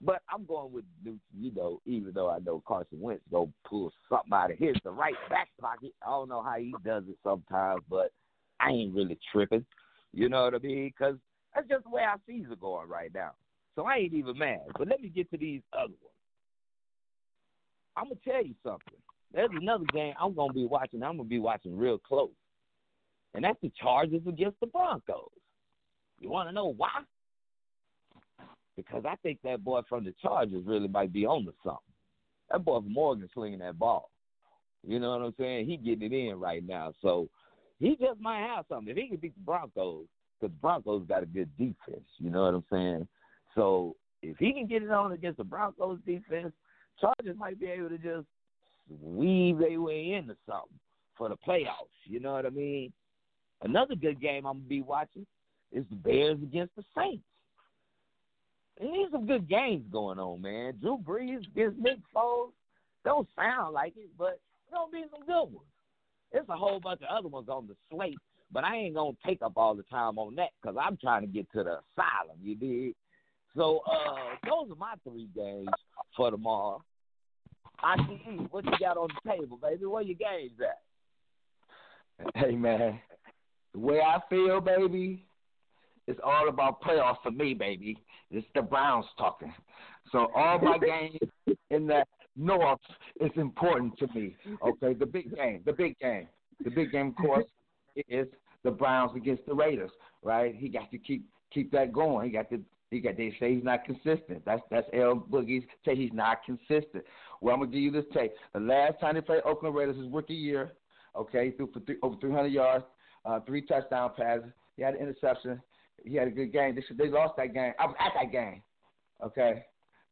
But I'm going with Newton, you know, even though I know Carson Wentz gonna pull something out of his the right back pocket. I don't know how he does it sometimes, but I ain't really tripping. You know what I mean? Because that's just the way our season going right now. So I ain't even mad. But let me get to these other ones. I'm gonna tell you something. There's another game I'm gonna be watching. I'm gonna be watching real close, and that's the Chargers against the Broncos. You want to know why? Because I think that boy from the Chargers really might be on to something. That boy from Oregon slinging that ball. You know what I'm saying? He getting it in right now, so he just might have something. If he can beat the Broncos, because the Broncos got a good defense. You know what I'm saying? So if he can get it on against the Broncos defense, Chargers might be able to just weave their way into something for the playoffs. You know what I mean? Another good game I'm gonna be watching is the Bears against the Saints. And these some good games going on, man. Drew Brees against Nick Foles. Don't sound like it, but it's gonna be some good ones. There's a whole bunch of other ones on the slate, but I ain't gonna take up all the time on that because I'm trying to get to the asylum. You dig? So uh, those are my three games for tomorrow. ICE, what you got on the table, baby? Where your games at? Hey man, the way I feel, baby, it's all about playoffs for me, baby. It's the Browns talking. So all my games in the North is important to me. Okay, the big game, the big game, the big game, of course, is the Browns against the Raiders. Right? He got to keep keep that going. He got to he got they say he's not consistent. That's that's El-Boogie's say he's not consistent. Well, I'm gonna give you this tape. The last time they played Oakland Raiders, his rookie year, okay, he threw for three, over 300 yards, uh, three touchdown passes. He had an interception. He had a good game. They, they lost that game. I was at that game. Okay.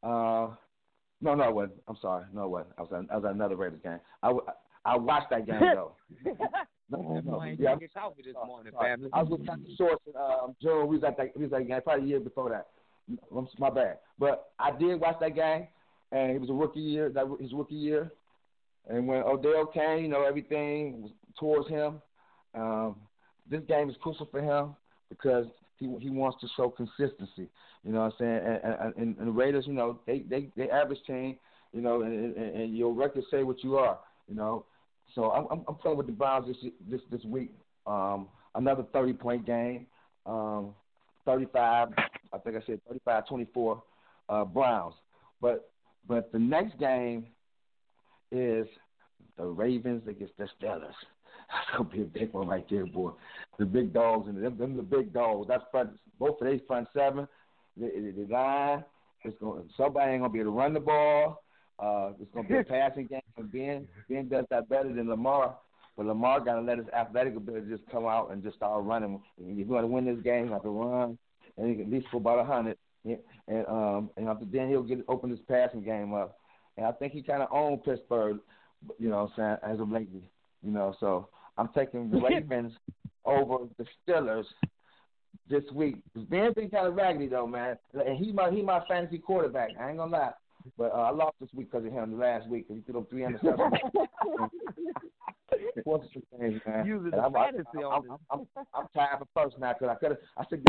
Uh, no, no, it wasn't. I'm sorry. No, it wasn't. I was at, I was at another Raiders game. I, I watched that game though. No, no. Yeah, get coffee this morning, family. I was with Dr. Shorts and um, Joe. We was at that. We was at that game probably a year before that. My bad. But I did watch that game, and it was a rookie year. That his rookie year, and when Odell came, you know everything was towards him. Um, this game is crucial for him because he he wants to show consistency. You know what I'm saying? And, and, and the Raiders, you know, they they they average team. You know, and, and, and your record say what you are. You know, so I'm, I'm playing with the Browns this this this week. Um, another 30 point game. Um, 35. I think I said 35 24 uh, Browns. But but the next game is the Ravens against the Steelers. That's gonna be a big one right there, boy. The big dogs and them, them the big dogs. That's front. Both of these front seven. The, the, the line. It's going. Somebody ain't gonna be able to run the ball. Uh, it's going to be a passing game for Ben. Ben does that better than Lamar. But Lamar got to let his athletic ability just come out and just start running. If you're going to win this game, you have to run, and he can at least go about a hundred. And um, and after then he'll get open his passing game up. And I think he kind of owned Pittsburgh, you know, what I'm saying as of lately, you know. So I'm taking the Ravens over the Steelers this week. Ben's been kind of raggedy though, man. And he my he my fantasy quarterback. I ain't gonna lie. But uh, I lost this week because of him last week because he threw up three interceptions. What's the thing, man? Using the I'm, fantasy I'm, on I'm, I'm, I'm, tired for first now because I could have. I said,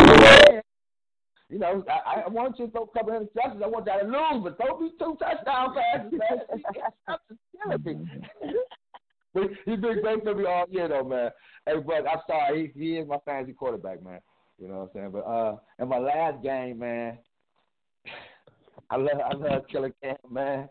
You know, I, I want you to throw a couple of interceptions. I want y'all to lose, but don't be two touchdown passes, man. killing me. He's been great for me all year, though, man. Hey, but I'm sorry, he, he is my fantasy quarterback, man. You know what I'm saying? But uh, in my last game, man, I love I love Killer Cam, man.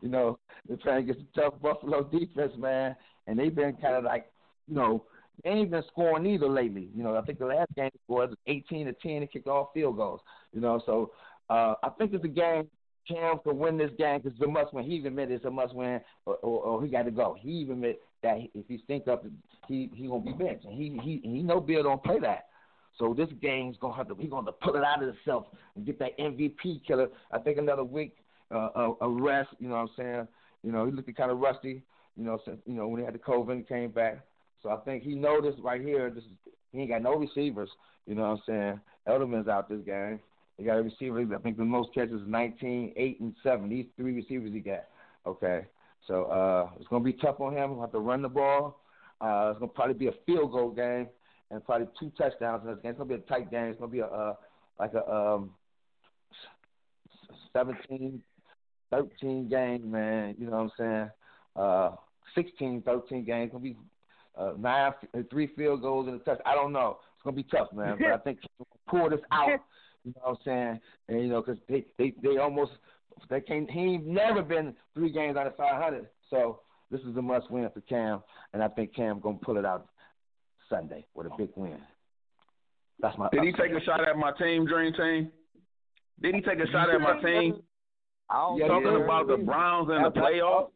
You know, they're trying to get some tough Buffalo defense, man, and they've been kind of like, you know, they ain't been scoring either lately. You know, I think the last game was 18 to 10 to kick off field goals. You know, so uh, I think it's a game Cam can win this game because it's a must win. He even admitted it's a must win, or, or, or he got to go. He even admitted that if he stink up, he he gonna be benched. And he he he know Bill don't play that. So this game's gonna have to he's gonna pull it out of himself and get that MVP killer. I think another week uh, a, rest. You know what I'm saying? You know he looked kind of rusty. You know since you know when he had the COVID and came back. So I think he noticed right here. This is, he ain't got no receivers. You know what I'm saying? Edelman's out this game. He got a receiver. I think the most catches is 19, 8, and 7. These three receivers he got. Okay. So uh, it's going to be tough on him. He'll have to run the ball. Uh, it's going to probably be a field goal game and probably two touchdowns in this game. It's going to be a tight game. It's going to be a uh, like a um, 17, 13 game, man. You know what I'm saying? Uh, 16, 13 game. It's going to be uh, nine, three field goals and a touch. I don't know. It's going to be tough, man. But I think pull this out. You know what I'm saying? And you know, because they, they they almost they can't. He ain't never been three games out of 500. So this is a must win for Cam, and I think Cam gonna pull it out Sunday with a big win. That's my. Did he take a shot at my team, Dream Team? Did he take a shot at my team? I don't Talking about the Browns and the playoffs.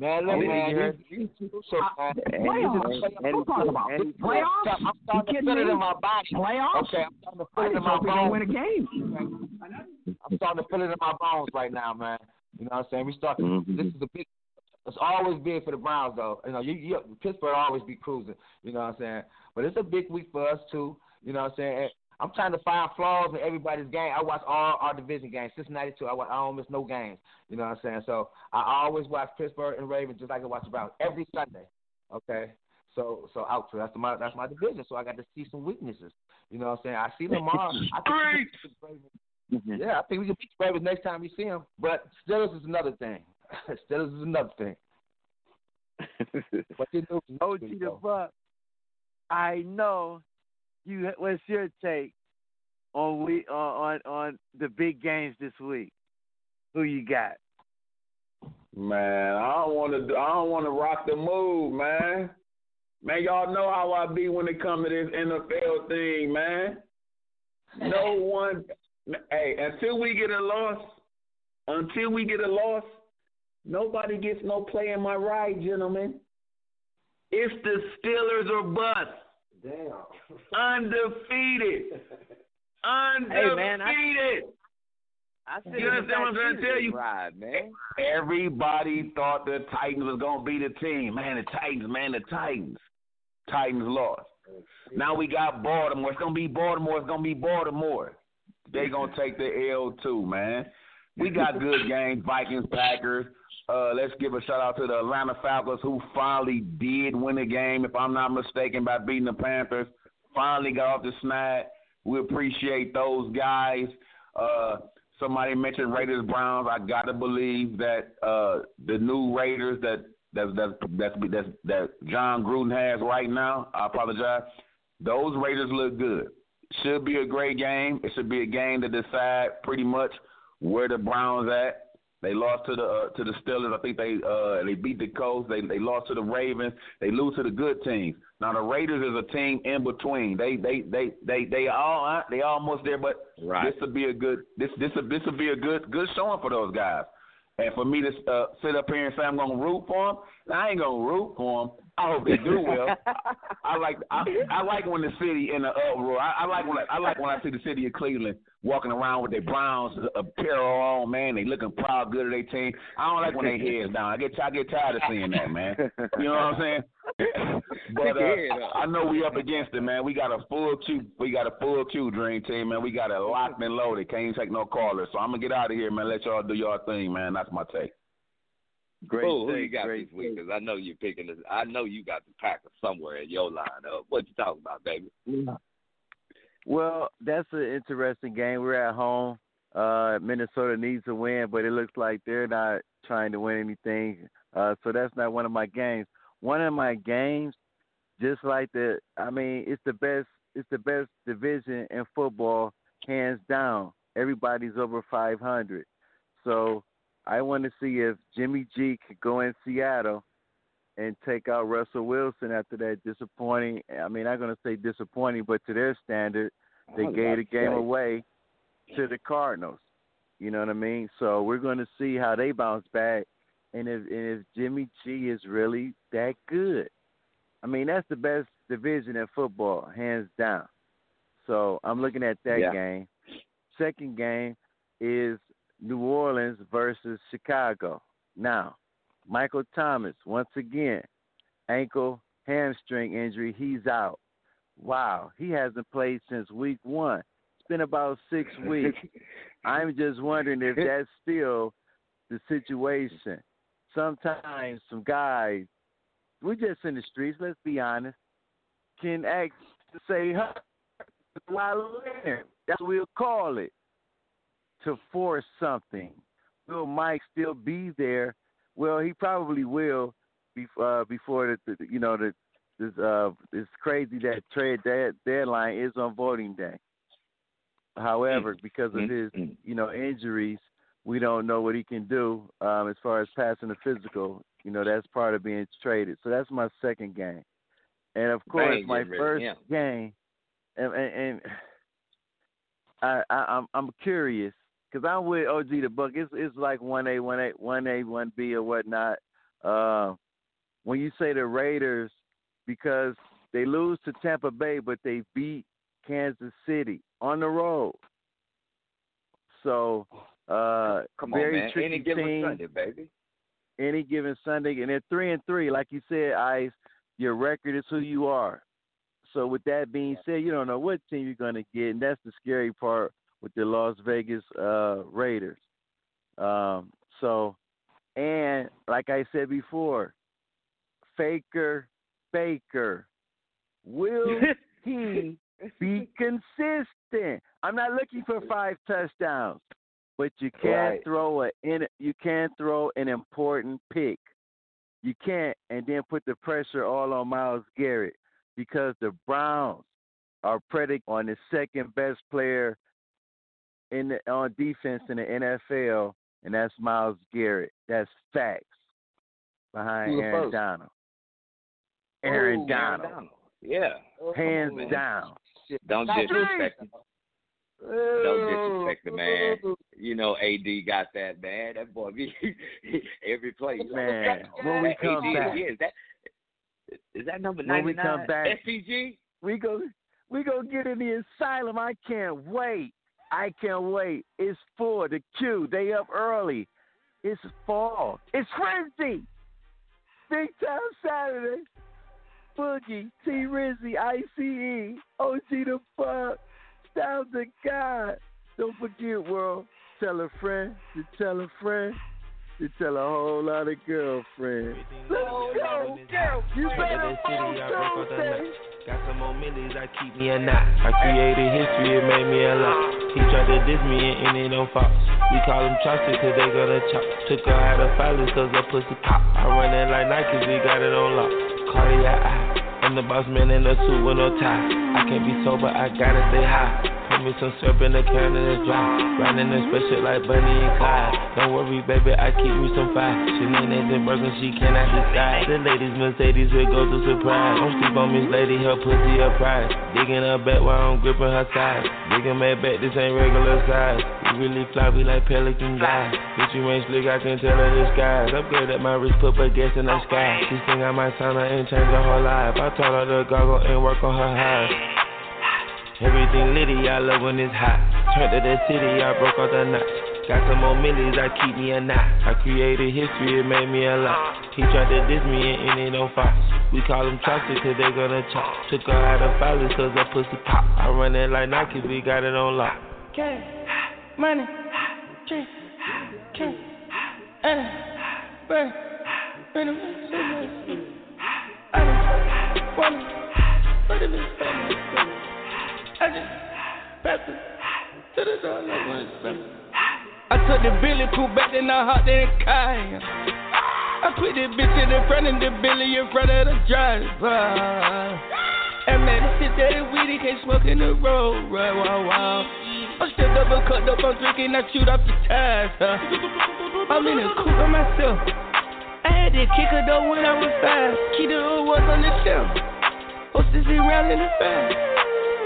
Man, look, man, you, you, so, man. Playoffs? What talking about? Playoffs? I'm starting to feel it in my body. Playoffs? Okay, I'm starting to feel it in my bones. win a game. I'm starting to feel it in my bones right now, man. You know what I'm saying? We start. Mm-hmm. This is a big. It's always big for the Browns, though. You know, you, you Pittsburgh always be cruising. You know what I'm saying? But it's a big week for us too. You know what I'm saying? I'm trying to find flaws in everybody's game. I watch all our division games. Cincinnati too. I, watch, I don't miss no games. You know what I'm saying? So I always watch Pittsburgh and Ravens just like I watch the Browns every Sunday. Okay. So so out. So that's my that's my division. So I got to see some weaknesses. You know what I'm saying? I see Lamar. I think yeah, I think we can beat the Ravens next time we see them. But Steelers is another thing. Steelers is another thing. but you know, OG the Buck, I know you what's your take on we on on the big games this week? Who you got? Man, I don't want to. I don't want to rock the move, man. Man, y'all know how I be when it comes to this NFL thing, man. No one. Hey, until we get a loss, until we get a loss, nobody gets no play in my ride, gentlemen. It's the Steelers or bust. Damn. Undefeated. Undefeated. Hey, man, I, I you understand what I'm trying to tell you? Ride, man. Everybody thought the Titans was gonna be the team. Man, the Titans, man, the Titans. Titans lost. Now we got Baltimore. It's gonna be Baltimore. It's gonna be Baltimore. They gonna take the L too, man. We got good games. Vikings, Packers. Uh, let's give a shout out to the Atlanta Falcons who finally did win the game, if I'm not mistaken, by beating the Panthers. Finally got off the snag. We appreciate those guys. Uh, somebody mentioned Raiders Browns. I gotta believe that uh, the new Raiders that that that that that that Jon Gruden has right now. I apologize. Those Raiders look good. Should be a great game. It should be a game to decide pretty much where the Browns at they lost to the uh, to the Steelers. I think they uh, they beat the Colts. They they lost to the Ravens. They lose to the good teams. Now the Raiders is a team in between. They they they they they all uh, they almost there, but right. this will be a good this this this will be a good good showing for those guys. And for me to uh, sit up here and say I'm going to root for them, I ain't going to root for them. I hope they do well. I like I, I like when the city in the uproar. I, I like when I, I like when I see the city of Cleveland walking around with their Browns apparel on, man. They looking proud, good of their team. I don't like when they heads down. I get I get tired of seeing that, man. You know what I'm saying? but uh, I know we up against it, man. We got a full queue. We got a full queue, Dream Team, man. We got it locked and loaded. Can't even take no callers. So I'm gonna get out of here, man. Let y'all do your thing, man. That's my take. Great. Ooh, who you got this week? Because I know you're picking this. I know you got the Packers somewhere in your lineup. What you talking about, baby? Well, that's an interesting game. We're at home. Uh, Minnesota needs a win, but it looks like they're not trying to win anything. Uh, so that's not one of my games. One of my games, just like the, I mean, it's the best. It's the best division in football, hands down. Everybody's over 500. So I want to see if Jimmy G could go in Seattle and take out Russell Wilson after that disappointing. I mean, I'm going to say disappointing, but to their standard, they gave the game away to the Cardinals. You know what I mean? So we're going to see how they bounce back, and if and if Jimmy G is really that good. I mean, that's the best division in football, hands down. So I'm looking at that Yeah. game. Second game is New Orleans versus Chicago. Now, Michael Thomas, once again, ankle hamstring injury, he's out. Wow, he hasn't played since week one. It's been about six weeks. I'm just wondering if that's still the situation. Sometimes some guys, we're just in the streets, let's be honest, can act to say, huh, that's what we'll call it, to force something. Will Mike still be there? Well, he probably will be, uh, before the, the you know the this uh it's crazy that trade dead, deadline is on voting day. However, because of his you know injuries, we don't know what he can do um, as far as passing the physical. You know that's part of being traded. So that's my second game, and of course ain't my first him. game, and, and, and I, I I'm I'm curious because I'm with OG the Buck. It's it's like one A, one A, one A, one B or whatnot. Uh, when you say the Raiders, because they lose to Tampa Bay, but they beat Kansas City on the road. So uh, Come on, very man. tricky Any given team. Sunday, baby. Any given Sunday, and they're three and three, like you said, Ice. Your record is who you are. So with that being said, you don't know what team you're going to get, and that's the scary part with the Las Vegas uh, Raiders. Um, so, and like I said before, Faker Baker, will he be consistent? I'm not looking for five touchdowns, but you can't Right. throw a in, you can't throw an important pick. You can't, and then put the pressure all on Myles Garrett because the Browns are predicated on the second best player in the, on defense in the NFL, and that's Myles Garrett. That's facts behind Who the Aaron first? Donald. Aaron Ooh, Donald, Yeah. hands oh, man. down. Don't disrespect him. Don't disrespect the man. You know, AD got that man. That boy be every play. Man, when we come AD, back. yeah, is that is that number When we come back. SPG. We go we go get in the asylum. I can't wait. I can't wait. It's for the Q. They up early. It's fall. It's frenzy. Big time Saturday. Boogie, T Rizzy, ICE, OG the fuck, Styles the God. Don't forget, world. Tell a friend to tell a friend to tell a whole lot of girlfriends. Let's go, girl. You better vote Tuesday. Got some more millies, I keep me a knot. I created history, it made me a lot. He tried to diss me and it on Fox. We call him Chaucer cause they gonna chop. Took her out of filers cause her pussy pop. I run it like Nike, we got it on lock. Cardiac eye. I'm the boss man in a suit with no tie. I can't be sober, I gotta stay high. Put me some syrup in the can and it's dry. Riding the special like Bonnie and Clyde. Don't worry, baby, I keep me some fire. Shenanigans and broken, she cannot decide. The ladies, Mercedes will go to surprise. Don't sleep on Lady, her pussy a prize. Digging her back while I'm gripping her side. Digging my back, this ain't regular size. We really fly, we like pelican guys. Bitch, you ain't slick, I can tell her skies. Upgrade at my wrist, put her gas in the sky. She think I might sign her and change her whole life. I told her to goggle and work on her highs. Everything litty, I love when it's hot. Turned to the city, I broke all the knots. Got some more millies, I keep me a knot. I created history, it made me a lot. He tried to diss me and it on Fox. We call him Chaucer cause they gonna chop. Took her out of filers cause her pussy pop. I run it like Nike, we got it on lock. Cash, money, cash, and burn, burn the so much. I don't wanna, but it is so much. I it to the took the Billy cool back, then I hopped in the car. I put the bitch in the front of the Billy in front of the driver. And man, this shit that weedy can't smoke in the road. Right, wow, wow. I'm still double cut up, I'm drinking, I shoot off the tires. Huh? I'm in the coupe by myself. I had to kick her though when I was five. The old ones on the shelf. Hostess around in the fast.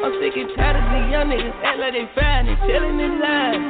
I'm sick and tired of these young niggas act like they fine and telling their lies.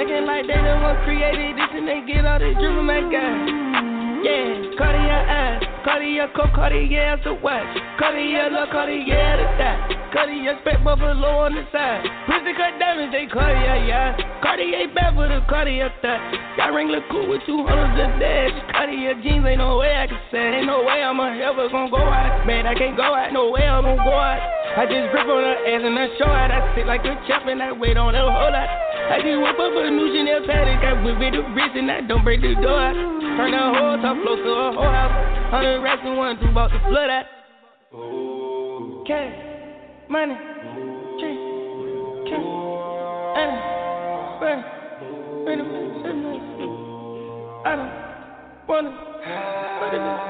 Acting like they the one created this and they get all this drip from that guy. Yeah, Cartier eyes, Cartier coat, Cartier the watch, Cartier look, Cartier the thigh, Cartier spec buffalo on the side, Pussy cut diamonds, they Cartier, yeah, Cartier back with a Cartier thigh, got Wrangler cool with two hundreds a dash, Cartier jeans, ain't no way I can say, ain't no way I'm ever gonna go out, man, I can't go out, no way I'm gonna go out, I just grip on her ass and I show out, I sit like a chef and I wait on her whole lot, I just whip up a new Chanel paddock, I whip it the wrist and I don't break the door turn the whole top flow to a whole house. Hundred racks and one, two about to flood out. Cash, money, tree, cash, and burn, burn, I don't wanna, but it is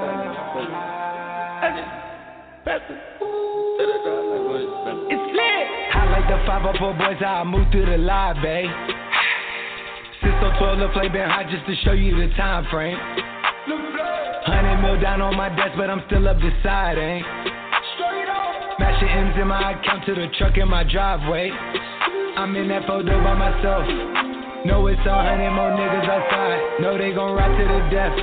I just pass it to the door like It's lit. I like the 504 boys, how I move through the live, babe. Since so 12 the play been hot just to show you the time frame. Hundred mil down on my desk, but I'm still up side, eh? ain't. Mashing M's in my account to the truck in my driveway. I'm in that photo by myself. Know it's a hundred more niggas outside. Know they gon' ride to the death.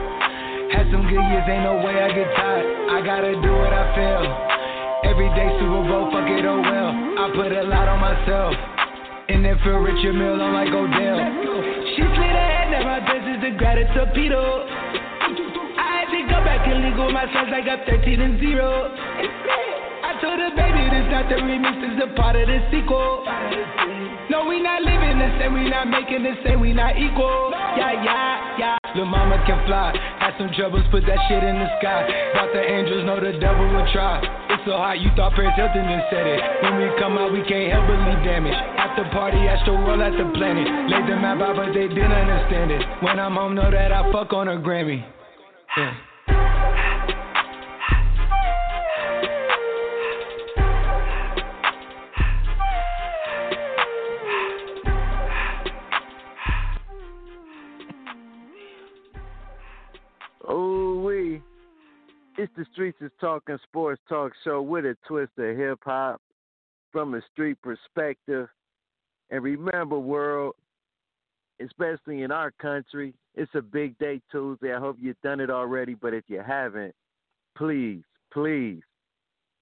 Had some good years, ain't no way I get tired. I gotta do what I feel. Every day Super Bowl, fuck it, oh well. I put a lot on myself. And then feel Richard Mille, I'm like Odell. She slid ahead, now my best is the gratitude torpedo. I and legal my sons like up 13 and 0. I told her, baby, this not the remix, this is a part of the sequel. No, we not living the same, we not making the same, we not equal. Yeah, yeah, yeah. Lil' mama can fly. Had some troubles, put that shit in the sky. Thought the angels know the devil will try. It's so hot, you thought Paris Hilton just said it. When we come out, we can't help but leave damage. At the party, astro world at the planet. Laid the map out, but they didn't understand it. When I'm home, know that I fuck on a Grammy. Yeah. The Streets is Talking Sports Talk Show with a twist of hip hop from a street perspective. And remember, world, especially in our country, it's a big day Tuesday. I hope you've done it already, but if you haven't, please, please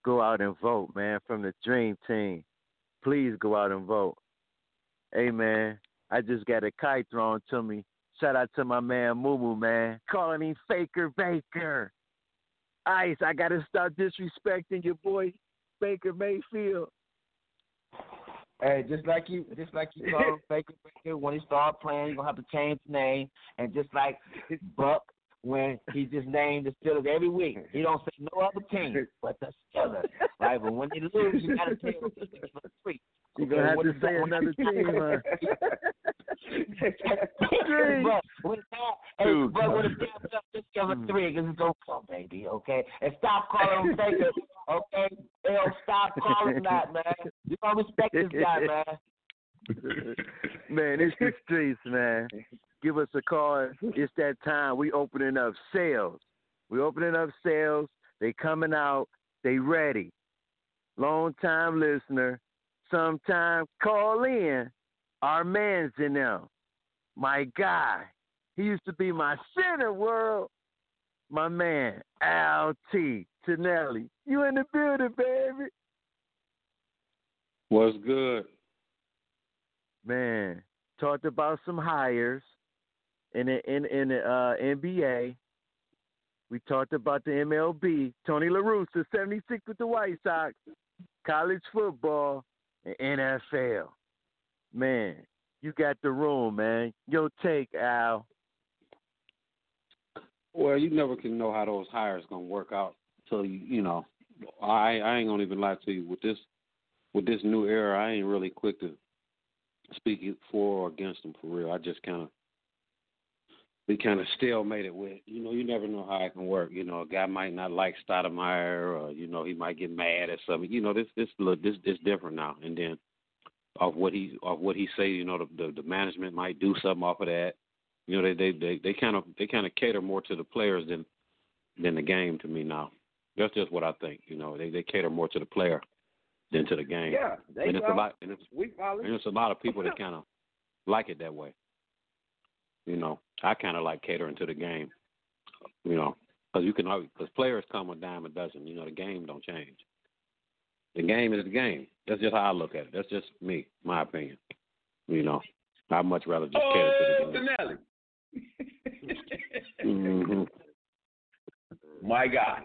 go out and vote, man, from the Dream Team. Please go out and vote. Hey, man, I just got a kite thrown to me. Shout out to my man Moo Moo, man. Calling him Faker Baker. Ice, I got to stop disrespecting your boy Baker Mayfield. Hey, just like you, just like you call Baker Baker when he start playing, you're gonna have to change the name. And just like Buck, when he just named the Steelers every week, he don't say no other team but the Steelers, right? But when they lose, you gotta tell them the Steelers for the. You're gonna have to say another team, huh? but when that, but when it's down up, just give a hmm. three because it's okay, baby. Okay, and stop calling him Baker. Okay, L, stop calling that, man. You don't respect this guy, man. man, it's the streets, man. Give us a call. It's that time. We opening up sales. We opening up sales. They coming out. They ready. Long time listener. Sometime call in. Our man's in them. My guy. He used to be my center world. My man, Al T. Tonelli. You in the building, baby. What's good? Man, talked about some hires in the in in the uh, NBA. We talked about the MLB. Tony La Russa, 76 with the White Sox. College football and NFL. Man, you got the room, man. Your take, Al. Well, you never can know how those hires gonna work out till you you know. I I ain't gonna even lie to you with this with this new era. I ain't really quick to speak for or against them for real. I just kind of we kind of it with. You know, you never know how it can work. You know, a guy might not like Stoudemire, or you know, he might get mad at something. You know, this this look this this different now. And then of what he of what he say, you know, the, the the management might do something off of that. You know, they they they they kind of they kind of cater more to the players than than the game to me now. That's just what I think. You know, they they cater more to the player than to the game. Yeah, they and it's a lot. And it's, and it's a lot of people that kind of like it that way. You know, I kind of like catering to the game. You know, because you can because players come a dime a dozen. You know, the game don't change. The game is the game. That's just how I look at it. That's just me, my opinion. You know, I'd much rather just cater to Oh, the game. Denelli. hmm My God.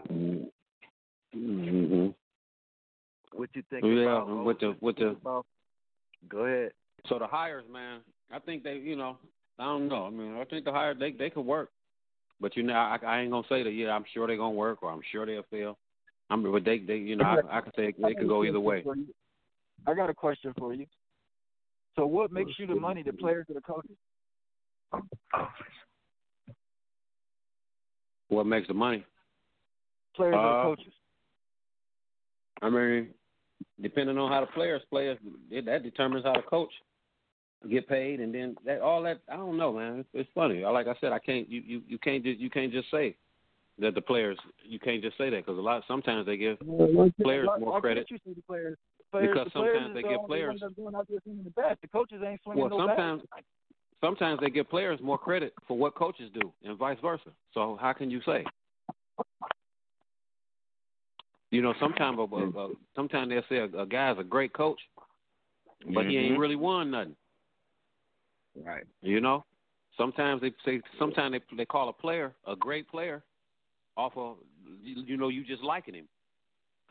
hmm What you think Yeah, about with the with the Go ahead. So the hires, man, I think they, you know, I don't know. I mean, I think the hires they they could work, but you know, I, I ain't gonna say that. Yeah, I'm sure they're gonna work, or I'm sure they'll fail. I'm, but they, they, you know, I, I can say they could go either way. I got a question for you. So, what makes you the money, the players or the coaches? What makes the money? Players or Uh, the coaches? I mean, depending on how the players play, that determines how the coach get paid, and then that all that. I don't know, man. It's, it's funny. Like I said, I can't. You, you, you can't just you can't just say that the players. You can't just say that because a lot sometimes they give players more credit. can't you see the players? players Because the sometimes they give players- ones that's going out there swinging the coaches ain't swinging Well, no sometimes sometimes they give players more credit for what coaches do, and vice versa. So how can you say? You know, sometimes a, a, a, sometimes they'll say a, a guy's a great coach, but he ain't Mhm. really won nothing. Right. You know, sometimes they say sometimes they they call a player a great player off of you, you know you just liking him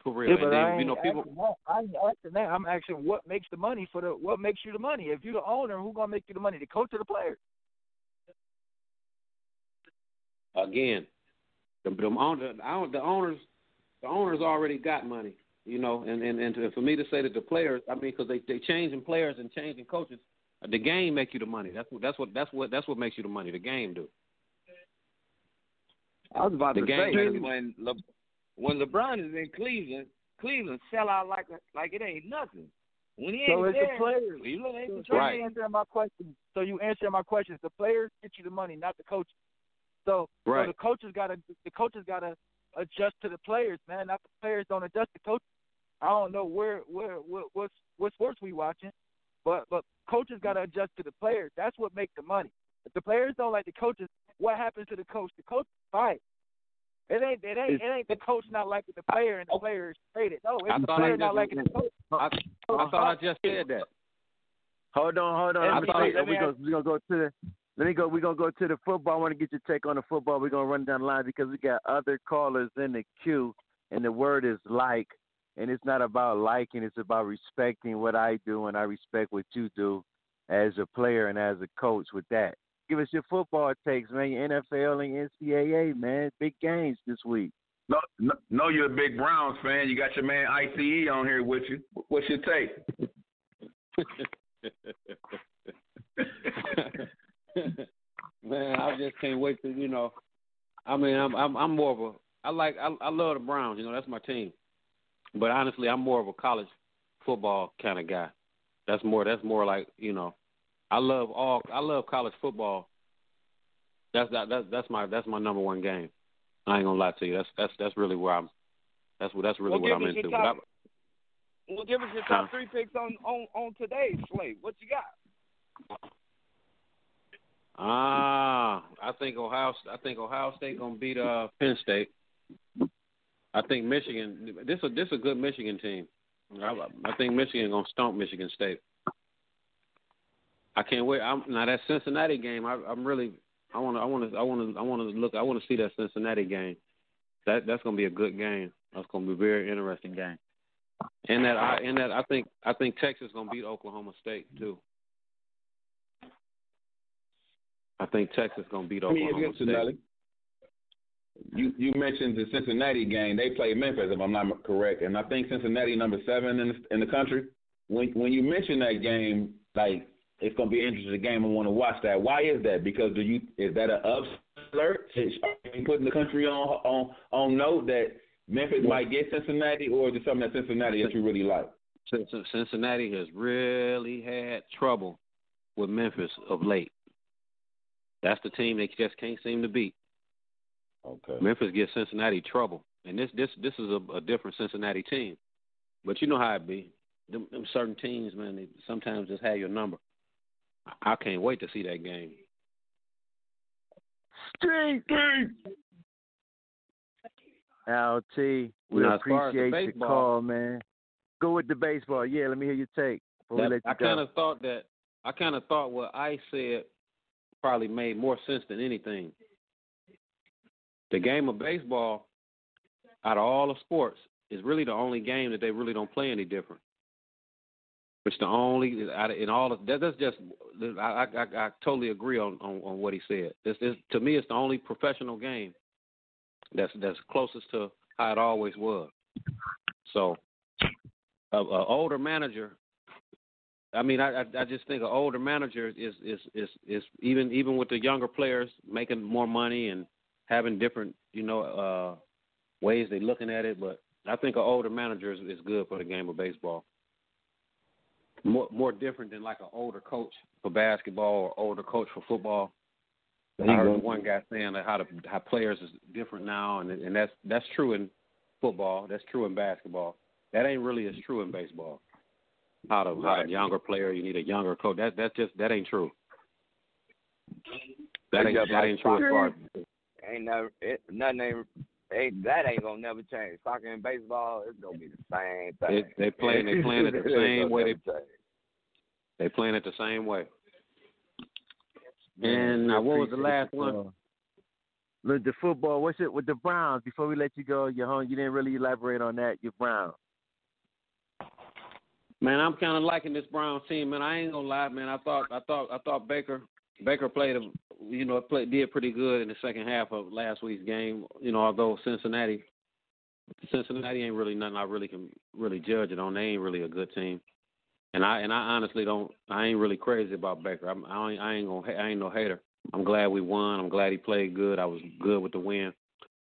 for real. Yeah, and but then I you know people asking that. I ain't asking that. I'm asking what makes the money for the what makes you the money. If you're the owner, who gonna make you the money? The coach or the player? again, the the, owner, the owners the owners already got money, you know, and and and to, for me to say that the players, I mean, because they they changing players and changing coaches, uh, the game make you the money. That's what that's what that's what that's what makes you the money. The game do. I was about The to game say is- when Le, when LeBron is in Cleveland, Cleveland sell out like like it ain't nothing. When he So ain't it's the there, players. Cleveland ain't the So same. you answering my question. So you answering my questions. The players get you the money, not the coaches. So, Right. so the coaches gotta the coaches gotta adjust to the players, man. Not the players don't adjust to coaches. I don't know where where what what, what sports we watching, but but coaches gotta adjust to the players. That's what makes the money. If the players don't like the coaches, what happens to the coach? The coach fight. It ain't it ain't it ain't the coach not liking the player and the player is traded. No, it's I the thought player not just- liking the coach. I, I thought I just said that. Hold on, hold on. And Let me I say, thought- we go, we gonna go to the. Let me go. We're gonna go to the football. I want to get your take on the football. We're gonna run down the line because we got other callers in the queue, and the word is like, and it's not about liking. It's about respecting what I do, and I respect what you do as a player and as a coach. With that, give us your football takes, man. Your NFL and NCAA, man. Big games this week. No, no, know you're a big Browns fan. You got your man ICE on here with you. What's your take? Man, I just can't wait to you know. I mean, I'm I'm I'm more of a I like I I love the Browns. You know, that's my team. But honestly, I'm more of a college football kind of guy. That's more that's more like you know. I love all I love college football. That's that, that's that's my that's my number one game. I ain't gonna lie to you. That's that's that's really where I'm. That's what that's really Well, what I'm into. But I, top- Well, give us your top three picks on on on today's slate. What you got? Ah, I think Ohio. I think Ohio State gonna beat uh Penn State. I think Michigan. This a this a good Michigan team. I, I think Michigan gonna stomp Michigan State. I can't wait. I'm now that Cincinnati game. I, I'm really. I want to. I want to. I want to. I want to look. I want to see that Cincinnati game. That that's gonna be a good game. That's gonna be a very interesting game. And that I and that I think I think Texas gonna beat Oklahoma State too. I think Texas is gonna beat Oklahoma State. You you mentioned the Cincinnati game. They play Memphis, if I'm not correct, and I think Cincinnati number seven in the, in the country. When when you mention that game, like it's going to be an interesting game. I want to watch that. Why is that? Because do you is that an alert? Is putting the country on on on note that Memphis might get Cincinnati, or is it something that Cincinnati that you really like? Cincinnati has really had trouble with Memphis of late. That's the team they just can't seem to beat. Okay. Memphis gives Cincinnati trouble, and this this this is a, a different Cincinnati team. But you know how it be. Them, them certain teams, man, they sometimes just have your number. I can't wait to see that game. Street. LT, we Now, as far as the appreciate your baseball- call, man. Go with the baseball. Yeah, let me hear your take before we That- let you I kind of thought that I kind of thought what I said probably made more sense than anything. The game of baseball, out of all the sports, is really the only game that they really don't play any different. It's the only in all of that, that's just I, I I I totally agree on on, on what he said. This is to me, it's the only professional game that's that's closest to how it always was. So, a, a older manager I mean, I I, just think an older manager is is is is even even with the younger players making more money and having different you know uh ways they're looking at it. But I think an older manager is, is good for the game of baseball. More more different than like an older coach for basketball or older coach for football. I heard one guy saying that how the how players is different now, and and that's that's true in football. That's true in basketball. That ain't really as true in baseball. How the how the younger player, you need a younger coach. That that's just that ain't true. That ain't that ain't true as far as Ain't never it, nothing ain't, ain't that ain't gonna never change. Soccer and baseball, it's gonna be the same thing. They they playing they playing it the same way they never change. they playing it the same way. And now, what was the last one? Look, the football. What's it with the Browns? Before we let you go, your home. You didn't really elaborate on that. Your Browns. Man, I'm kind of liking this Browns team, man. I ain't gonna lie, man. I thought I thought I thought Baker Baker played you know played did pretty good in the second half of last week's game. You know, although Cincinnati Cincinnati ain't really nothing I really can really judge it on. They ain't really a good team. And I and I honestly don't. I ain't really crazy about Baker. I'm, I ain't, I ain't gonna. I ain't no hater. I'm glad we won. I'm glad he played good. I was good with the win,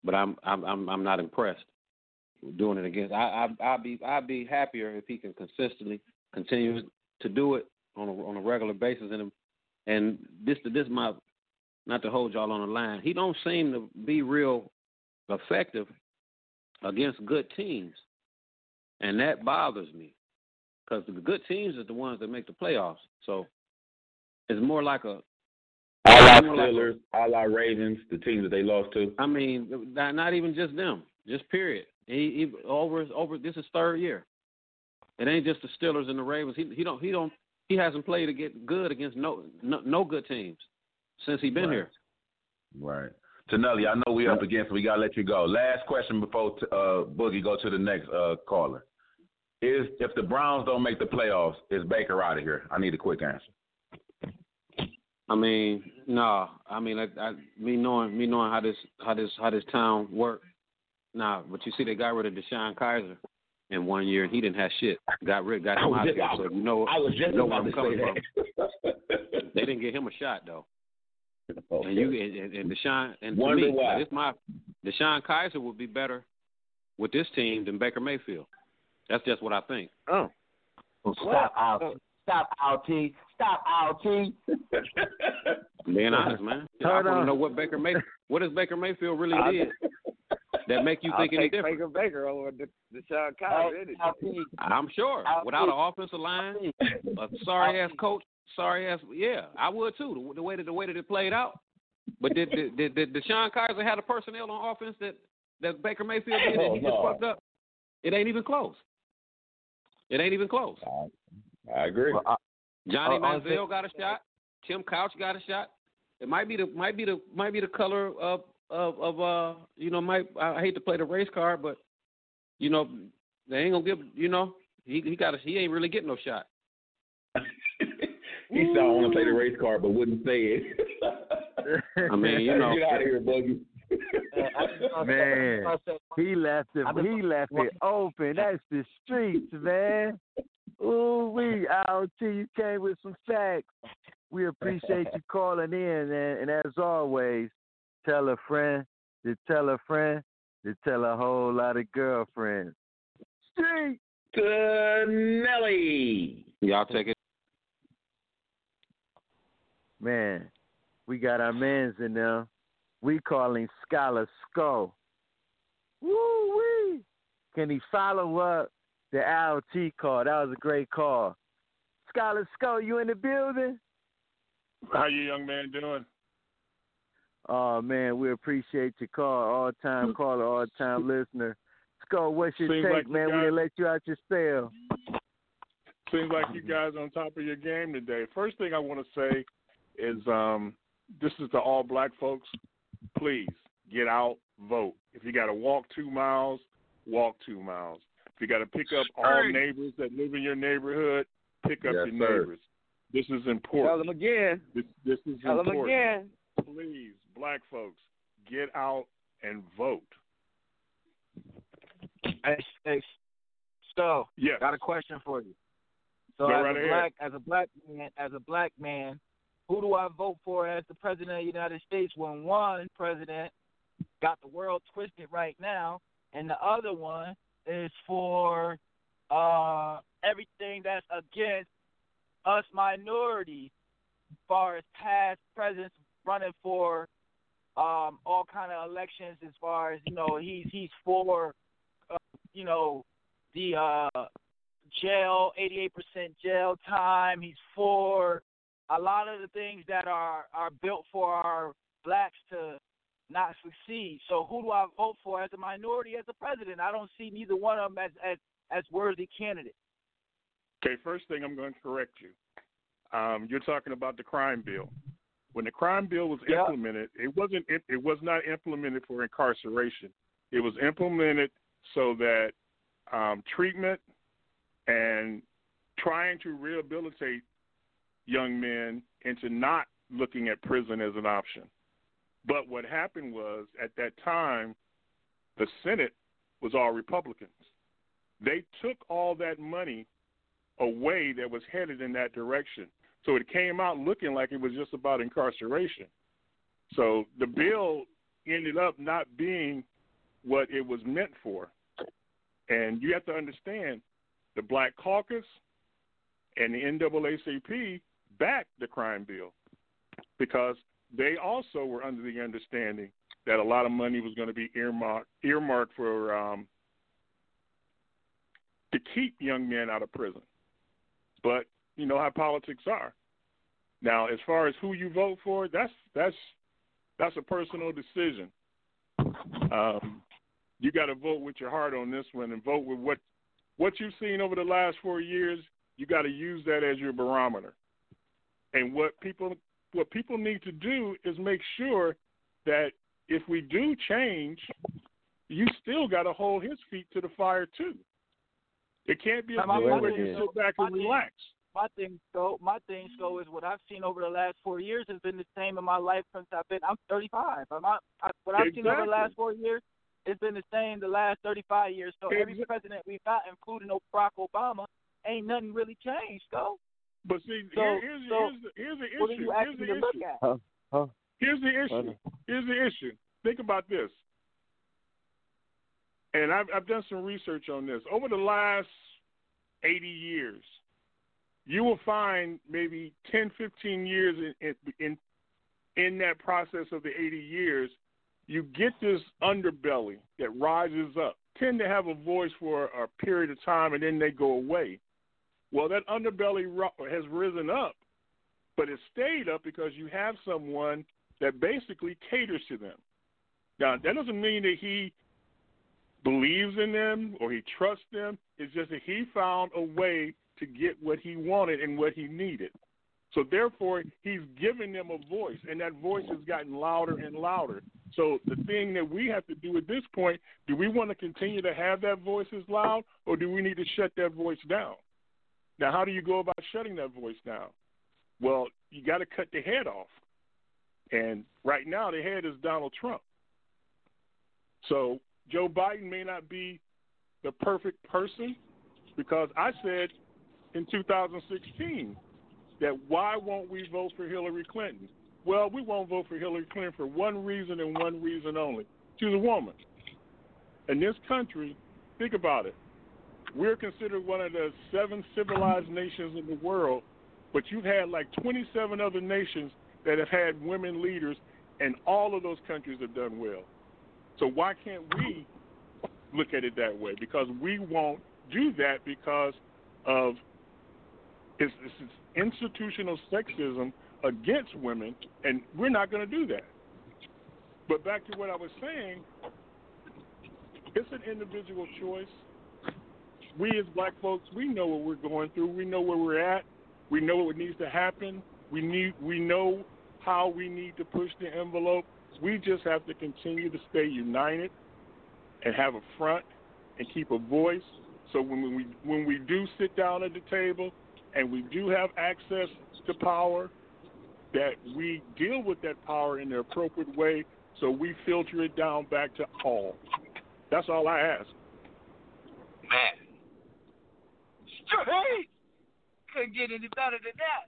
but I'm I'm I'm, I'm not impressed doing it against. I I I'd be I'd be happier if he can consistently continue to do it on a on a regular basis. And and this this my not to hold y'all on the line. He don't seem to be real effective against good teams, and that bothers me because the good teams are the ones that make the playoffs. So it's more like a All our more like a- Steelers, all Ravens, the teams that they lost to. I mean, not, not even just them, just period. He, he over over. This is third year. It ain't just the Steelers and the Ravens. He he don't he don't he hasn't played to get good against no no, no good teams since he been Right. here. Right. Tonelli, I know we up against, so we gotta let you go. Last question before t- uh, Boogie go to the next uh, caller. Is if the Browns don't make the playoffs, is Baker out of here? I need a quick answer. I mean, no. I mean, I, I, me knowing me knowing how this how this how this town work. Nah, but you see, they got rid of DeShone Kizer in one year, and he didn't have shit. Got rid, got him out of just- here. I So you know, I was just you know about where to I'm say coming that. from. They didn't get him a shot though. Okay. And you and, and, and DeShone and to me, why. this my DeShone Kizer would be better with this team than Baker Mayfield. That's just what I think. Oh. oh stop out. Stop out, T. Stop out, T. Being honest, man. I Hold want to know what Baker May what does Baker Mayfield really I'll- did that make you I'll think any take different. Baker Baker over the, the Shone Kizer. any day. I'm sure. I'll Without an offensive line, a sorry ass coach, sorry ass yeah, I would too. The, the way that the way that it played out. But did did did, did DeShone Kizer have the personnel on offense that that Baker Mayfield did and he just Oh, fucked up? It ain't even close. It ain't even close. I agree. Well, I- Johnny Uh, on Manziel got a shot. Tim Couch got a shot. It might be the might be the might be the color of of of uh you know might I hate to play the race card, but you know they ain't gonna give you know he he got a, he ain't really getting no shot. he said I want to play the race card, but wouldn't say it. I mean you know Get out of here, Boogie. Man, he left it. He left it open. That's the streets, man. Ooh, we out to you came with some facts. We appreciate you calling in, and, and as always, tell a friend to tell a friend to tell a whole lot of girlfriends. Street. Good Nelly. Y'all take it. Man, we got our mans in there. We calling Scholar Skull. Woo wee! Can he follow up the LT call? That was a great call. Scholar Skull, you in the building? How you young man doing? Oh man, we appreciate your call. All time caller, all time listener. Skull, what's your Seems take, like you man? We guys- didn't let you out your spell. Seems like you guys on top of your game today. First thing I want to say is um, this is to all black folks. Please get out, vote. If you got to walk two miles, walk two miles. If you got to pick up all Hey. neighbors that live in your neighborhood, pick up Yes, your sir. neighbors. This is important. Tell them again. This, this is Tell them again. Please, black folks, get out and vote. Hey, hey, so Yes. got a question for you. So as right a black as a black man as a black man, who do I vote for as the president of the United States when one president got the world twisted right now and the other one is for uh everything that's against us minorities as far as past presidents running for um all kind of elections as far as you know he's he's for uh, you know the uh jail 88% jail time he's for a lot of the things that are are built for our blacks to not succeed so who do i vote for as a minority as a president i don't see neither one of them as as as worthy candidates Okay, first thing I'm going to correct you. Um, you're talking about the crime bill. When the crime bill was Yeah. implemented, it wasn't it, it was not implemented for incarceration. It was implemented so that um, treatment and trying to rehabilitate young men into not looking at prison as an option. But what happened was at that time, the Senate was all Republicans. They took all that money away that was headed in that direction. So it came out looking like it was just about incarceration. So the bill ended up not being what it was meant for. And you have to understand the Black Caucus and the NAACP backed the crime bill because they also were under the understanding that a lot of money was going to be earmarked earmarked for um, to keep young men out of prison. But you know how politics are. Now, as far as who you vote for, that's that's that's a personal decision. Um, you got to vote with your heart on this one, and vote with what what you've seen over the last four years. You got to use that as your barometer. And what people what people need to do is make sure that if we do change, you still got to hold his feet to the fire too. It can't be a My- thing where you sit back and thing- relax. My thing so my thing so is what I've seen over the last four years has been the same in my life since I've been I'm 35. I'm not, I, what I've seen over the last four years, it's been the same the last 35 years. So every Exa- president we've got, including Barack Obama, ain't nothing really changed. though. But see, So- here's, the, so here's, the, here's the what are issue. you Here's the me to look issue. at? Huh? Huh? Here's the issue. Here's the issue. Think about this. And I've, I've done some research on this. Over the last 80 years, you will find maybe 10, 15 years in, in, in that process of the 80 years, you get this underbelly that rises up, tend to have a voice for a period of time, and then they go away. Well, that underbelly has risen up, but it stayed up because you have someone that basically caters to them. Now, that doesn't mean that he believes in them or he trusts them. It's just that he found a way to get what he wanted and what he needed. So therefore, he's giving them a voice, and that voice has gotten louder and louder. So the thing that we have to do at this point, do we want to continue to have that voice as loud, or do we need to shut that voice down? Now, how do you go about shutting that voice down? Well, you got to cut the head off. And right now, the head is Donald Trump. So Joe Biden may not be the perfect person because I said in 2016 that why won't we vote for Hillary Clinton? Well, we won't vote for Hillary Clinton for one reason and one reason only. She's a woman. In this country, think about it. We're considered one of the seven civilized nations in the world, but you've had like 27 other nations that have had women leaders, and all of those countries have done well. So why can't we look at it that way? Because we won't do that because of it's, institutional sexism against women, and we're not going to do that. But back to what I was saying, it's an individual choice. We as black folks, we know what we're going through. We know where we're at. We know what needs to happen. We need. We know how we need to push the envelope. We just have to continue to stay united and have a front and keep a voice. So when we when we do sit down at the table and we do have access to power, that we deal with that power in the appropriate way so we filter it down back to all. That's all I ask. Man. Straight. Couldn't get any better than that.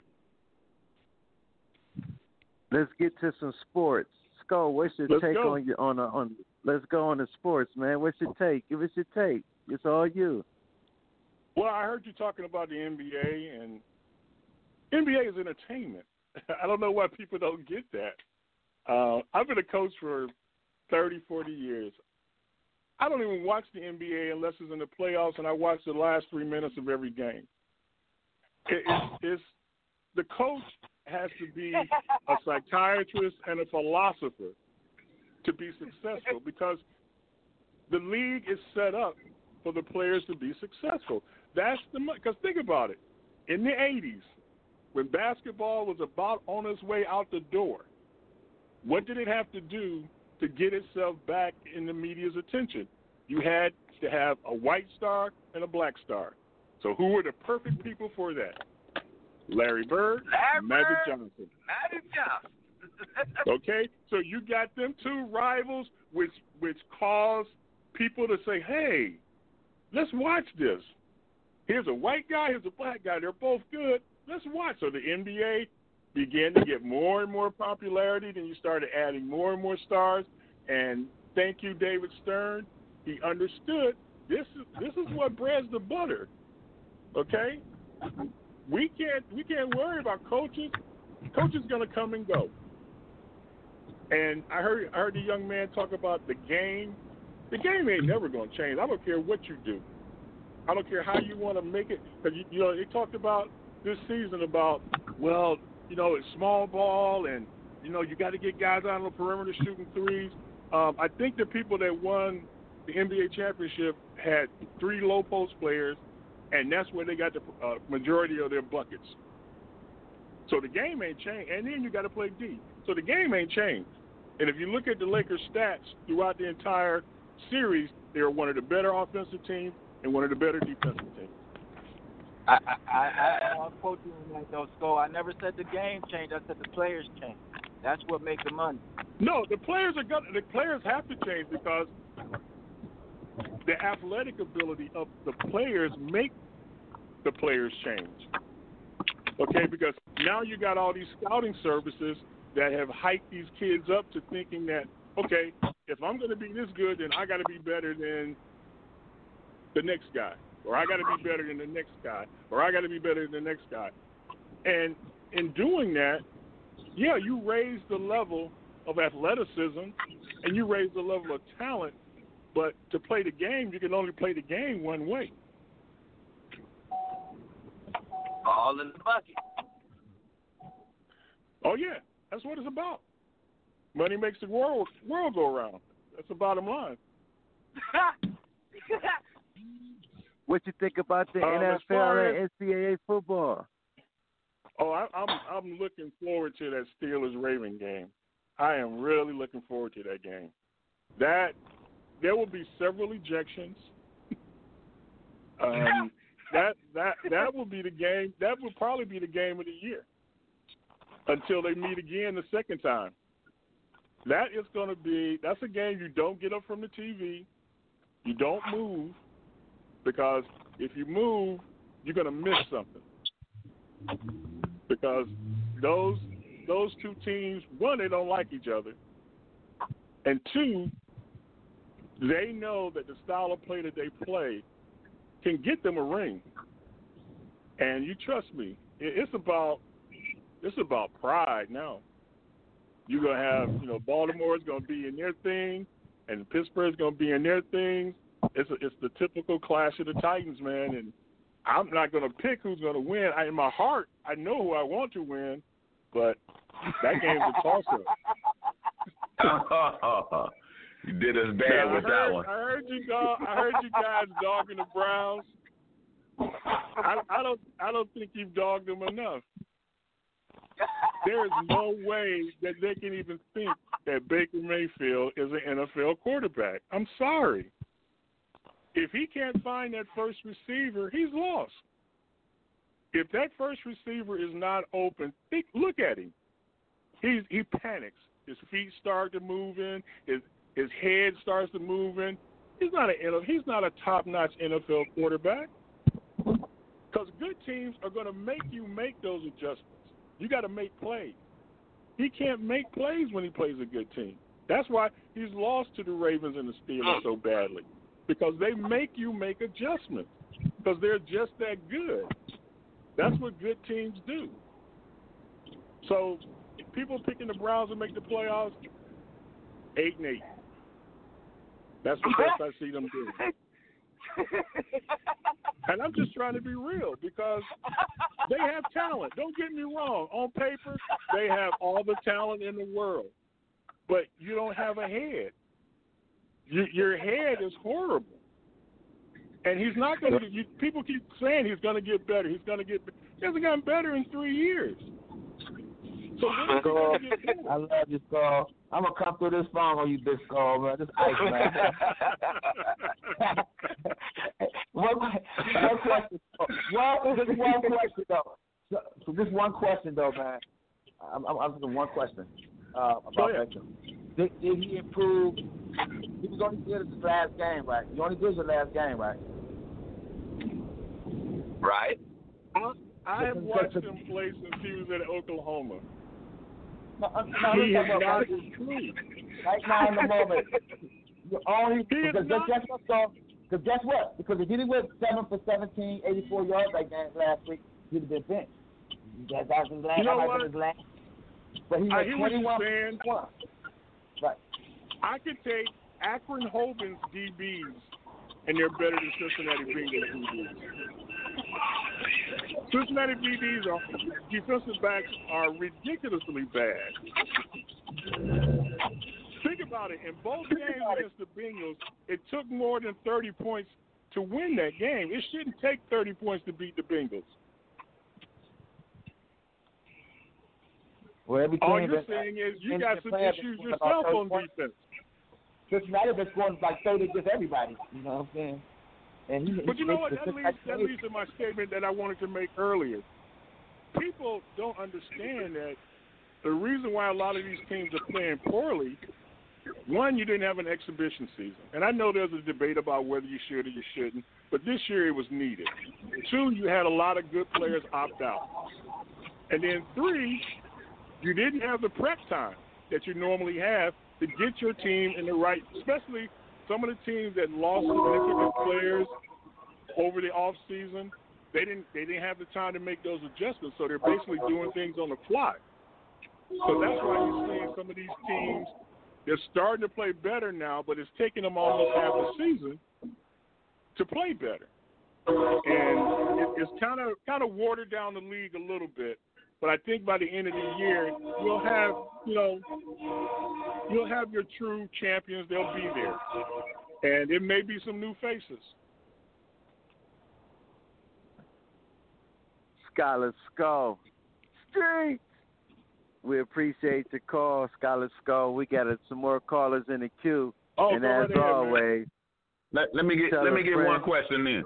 Let's get to some sports. Skull, what's your Let's take go. on your on a, on? Let's go on the sports, man. What's your take? Give us your take. It's all you. Well, I heard you talking about the NBA, and NBA is entertainment. I don't know why people don't get that. Uh, I've been a coach for 30, 40 years. I don't even watch the NBA unless it's in the playoffs, and I watch the last three minutes of every game. It, it's, it's the coach has to be a psychiatrist and a philosopher to be successful because the league is set up for the players to be successful. That's the because think about it. In the '80s, when basketball was about on its way out the door, what did it have to do to get itself back in the media's attention? You had to have a white star and a black star. So who were the perfect people for that? Larry Bird, Larry Magic Johnson. Magic Johnson. Okay, so you got them two rivals, which which caused people to say, "Hey, let's watch this." Here's a white guy, here's a black guy. They're both good. Let's watch. So the NBA began to get more and more popularity. Then you started adding more and more stars. And thank you, David Stern. He understood this is this is what breads the butter. Okay, we can't we can't worry about coaches. Coaches gonna come and go. And I heard I heard the young man talk about the game. The game ain't never gonna change. I don't care what you do. I don't care how you want to make it. Because you, you know they talked about this season about well, you know it's small ball and you know you got to get guys out on the perimeter shooting threes. Um, I think the people that won the NBA championship had three low post players, and that's where they got the uh, majority of their buckets. So the game ain't changed, and then you got to play D. So the game ain't changed. And if you look at the Lakers' stats throughout the entire series, they are one of the better offensive teams and one of the better defensive teams. I I I, I I'll quote you on that though, Skull. I never said the game changed. I said the players changed. That's what makes the money. No, the players are gonna. The players have to change because the athletic ability of the players make the players change. Okay, because now you got all these scouting services that have hyped these kids up to thinking that okay, if I'm going to be this good, then I got to be better than the next guy, or I got to be better than the next guy, or I got to be better than the next guy. And in doing that, yeah, you raise the level of athleticism and you raise the level of talent, but to play the game, you can only play the game one way. All in the bucket. Oh yeah, that's what it's about. Money makes the world world go around. That's the bottom line. What you think about the Um, NFL and NCAA football? Oh, I, I'm I'm looking forward to that Steelers Raven game. I am really looking forward to that game. That there will be several ejections. um, that that that will be the game. That will probably be the game of the year until they meet again the second time. That is going to be. That's a game you don't get up from the TV. You don't move because if you move, you're going to miss something because those those two teams, one, they don't like each other, and two, they know that the style of play that they play can get them a ring. And you trust me, it's about it's about pride now. You're gonna have, you know, Baltimore's gonna be in their thing, and Pittsburgh's gonna be in their thing. It's a, it's the typical clash of the Titans, man. And I'm not gonna pick who's gonna win. I, in my heart, I know who I want to win, but that game's a toss up. you did us bad now, with heard, that one. I heard you dog, I heard you guys dogging the Browns. I, I don't I don't think you've dogged them enough. There is no way that they can even think that Baker Mayfield is an NFL quarterback. I'm sorry. If he can't find that first receiver, he's lost. If that first receiver is not open, think, look at him. He's he panics. His feet start to move in. His his head starts to move in. He's not a he's not a top notch NFL quarterback. Because good teams are going to make you make those adjustments. You got to make plays. He can't make plays when he plays a good team. That's why he's lost to the Ravens and the Steelers oh. so badly because they make you make adjustments because they're just that good. That's what good teams do. So people picking the Browns to make the playoffs, eight and eight. That's the best I see them doing. and I'm just trying to be real because they have talent. Don't get me wrong. On paper, they have all the talent in the world, but you don't have a head. You, your head is horrible, and he's not going to. People keep saying he's going to get better. He's going to get. He hasn't gotten better in three years. So when is he Skull, gonna get better? I love you, Skull. I'm gonna come through this phone on you, big Skull, man. This ice, man. one, one question. One, just one question though. So, so just one question though, man. I'm, I'm asking one question uh, about Beckham. Did, did he improve? He was only good at his last game, right? You only did your last game, right? Right. I have watched him play since he was at Oklahoma. No, no, He is talk not about improved. right now in the moment. You only He because not- guess what? So, because guess what? Because if he didn't went seven for 17, 84 yards that game last week, he'd have been benched. That, that was his last. You know what? his last. But he I went hear what 21 you're saying. For 21. Right. I could take Akron Hogan's DBs, and they're better than Cincinnati Bengals DBs. Cincinnati DBs are defensive backs are ridiculously bad. Think about it. In both games against the Bengals, it took more than 30 points to win that game. It shouldn't take 30 points to beat the Bengals. Well, every All you're been- saying is you got some issues been scoring about yourself on defense. Cincinnati been scoring like 30 against everybody. You know what I'm saying? And he, But you know what? That leads, that leads to my statement that I wanted to make earlier. People don't understand that the reason why a lot of these teams are playing poorly, one, you didn't have an exhibition season. And I know there's a debate about whether you should or you shouldn't, but this year it was needed. Two, you had a lot of good players opt out. And then three, you didn't have the prep time that you normally have to get your team in the right, especially some of the teams that lost significant players over the off season. They didn't they didn't have the time to make those adjustments, so they're basically doing things on the fly. So that's why you're seeing some of these teams they're starting to play better now, but it's taking them almost half a season to play better. And it, it's kind of kind of watered down the league a little bit. But I think by the end of the year, you'll have you know you'll have your true champions. They'll be there, and it may be some new faces. Scholar Skull. Street. We appreciate the call, Scholar Skull. We got some more callers in the queue. Oh, and as ahead, always, Let, let me get let me get friend. one question in.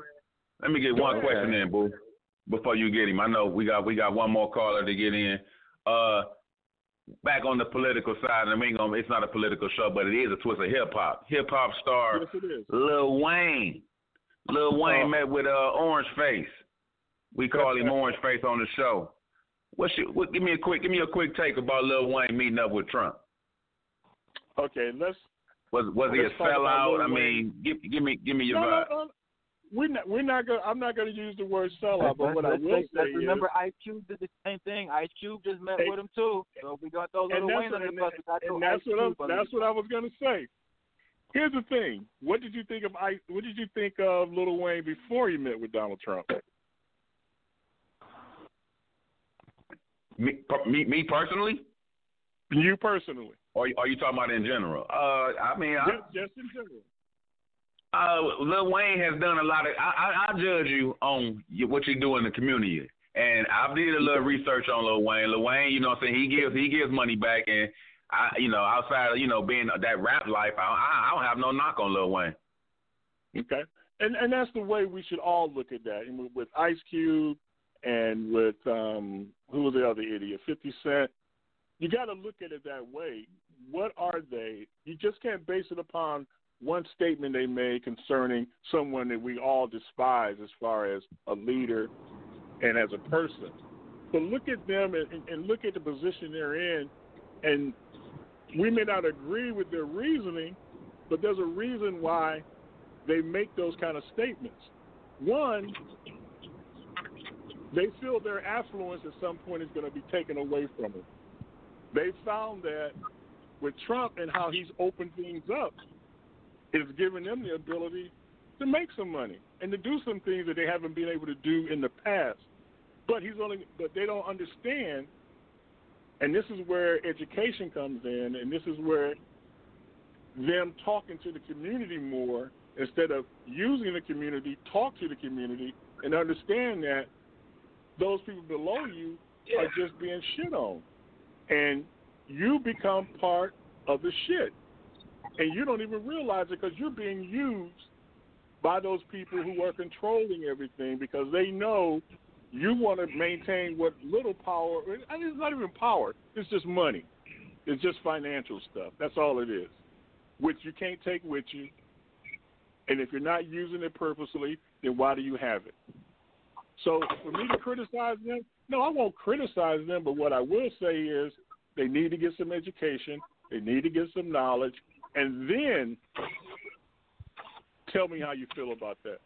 Let me get Go one ahead. question in, boo. Before you get him, I know we got we got one more caller to get in. Uh, back on the political side, and I mean, it's not a political show, but it is a twist of hip hop. Hip hop star Yes. Lil Wayne. Lil Wayne Oh. met with uh Orange Face. We call him Orange Face on the show. What's your, what, give me a quick give me a quick take about Lil Wayne meeting up with Trump. Okay, let's. Was was he a let's talk about sellout? I mean, give give me give me your No, vibe. no, no, we're not. We're not going. I'm not going to use the word sellout, but what I let's, will say let's is, remember Ice Cube did the same thing. Ice Cube just met Hey. with him too. So we got those little that's, Wayne under and, the bus. We got and that's what I'm, Cube under that's what I was going to say. Here's the thing. What did you think of Ice? What did you think of Lil Wayne before he met with Donald Trump? Me, me me personally, You personally, or are you talking about in general? Uh, I mean, I, just, just in general. Uh, Lil Wayne has done a lot of. I, I, I judge you on what you do in the community, and I did a little research on Lil Wayne. Lil Wayne, you know, what I'm saying he gives he gives money back, and I, you know, outside of you know being that rap life, I, I, I don't have no knock on Lil Wayne. Okay, and and that's the way we should all look at that. And with, Ice Cube and with um, who was the other idiot, Fifty Cent. You got to look at it that way. What are they? You just can't base it upon one statement they made concerning someone that we all despise as far as a leader and as a person. But look at them and, and- look at the position they're in, and we may not agree with their reasoning, but there's a reason why they make those kind of statements. One, they feel their affluence at some point is going to be taken away from them. They found that with Trump and how he's opened things up, it's giving them the ability to make some money and to do some things that they haven't been able to do in the past. But he's only, but they don't understand, and this is where education comes in, and this is where them talking to the community more instead of using the community, talk to the community and understand that those people below you are just being shit on. And you become part of the shit. And you don't even realize it because you're being used by those people who are controlling everything because they know you want to maintain what little power. I mean, it's not even power. It's just money. It's just financial stuff. That's all it is, which you can't take with you. And if you're not using it purposely, then why do you have it? So for me to criticize them, no, I won't criticize them. But what I will say is they need to get some education. They need to get some knowledge, and then tell me how you feel about that.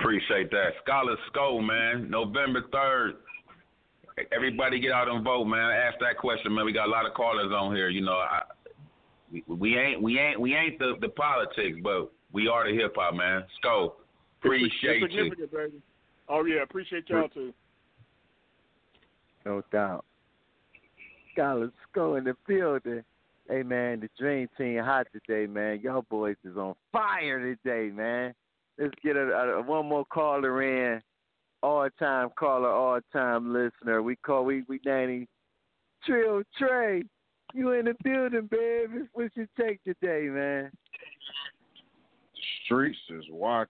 Appreciate that. Scholar Skull, man. November third. Everybody get out and vote, man. Ask that question, man. We got a lot of callers on here. You know, I, we, we ain't we ain't we ain't the, the politics, but we are the hip hop, man. Skull. Appreciate it's you. baby. Oh yeah, appreciate y'all too. No doubt. Scholars go in the building. Hey man, the dream team hot today, man. Y'all boys is on fire today, man. Let's get a, a, one more caller in. All time caller, all time listener. We call we we Danny Trill Trey. You in the building, baby. What's your take today, man? Streets is watching.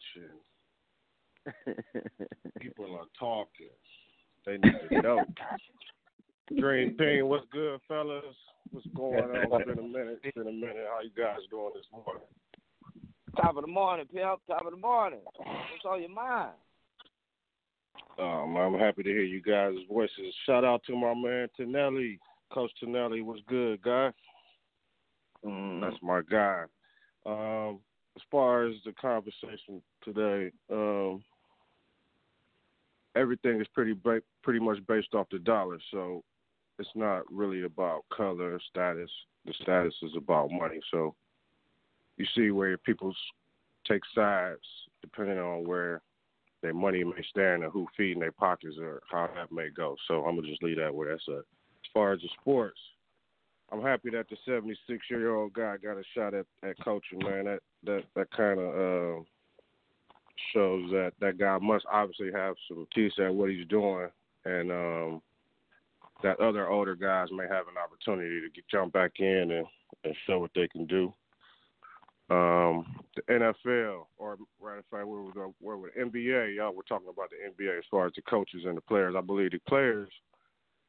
People are talking. They need to know. Dream Team, what's good, fellas? What's going on? It's been a minute. It's been a minute. How you guys doing this morning? Top of the morning, pimp. Top of the morning. What's on your mind? Um, I'm happy to hear you guys' voices. Shout out to my man Tonelli, Coach Tonelli. What's good, guy? That's my guy. Um, as far as the conversation today, um, everything is pretty ba- pretty much based off the dollar. So it's not really about color status. The status is about money. So you see where people take sides depending on where their money may stand and who feeding their pockets or how that may go. So I'm gonna just leave that where that's at. As far as the sports, I'm happy that the 76 year old guy got a shot at, at coaching. Man, that that that kind of uh, shows that that guy must obviously have some teeth at what he's doing, and um, that other older guys may have an opportunity to get, jump back in and, and show what they can do. Um, the NFL, or right, if I where we go, where with NBA, y'all were talking about the NBA as far as the coaches and the players. I believe the players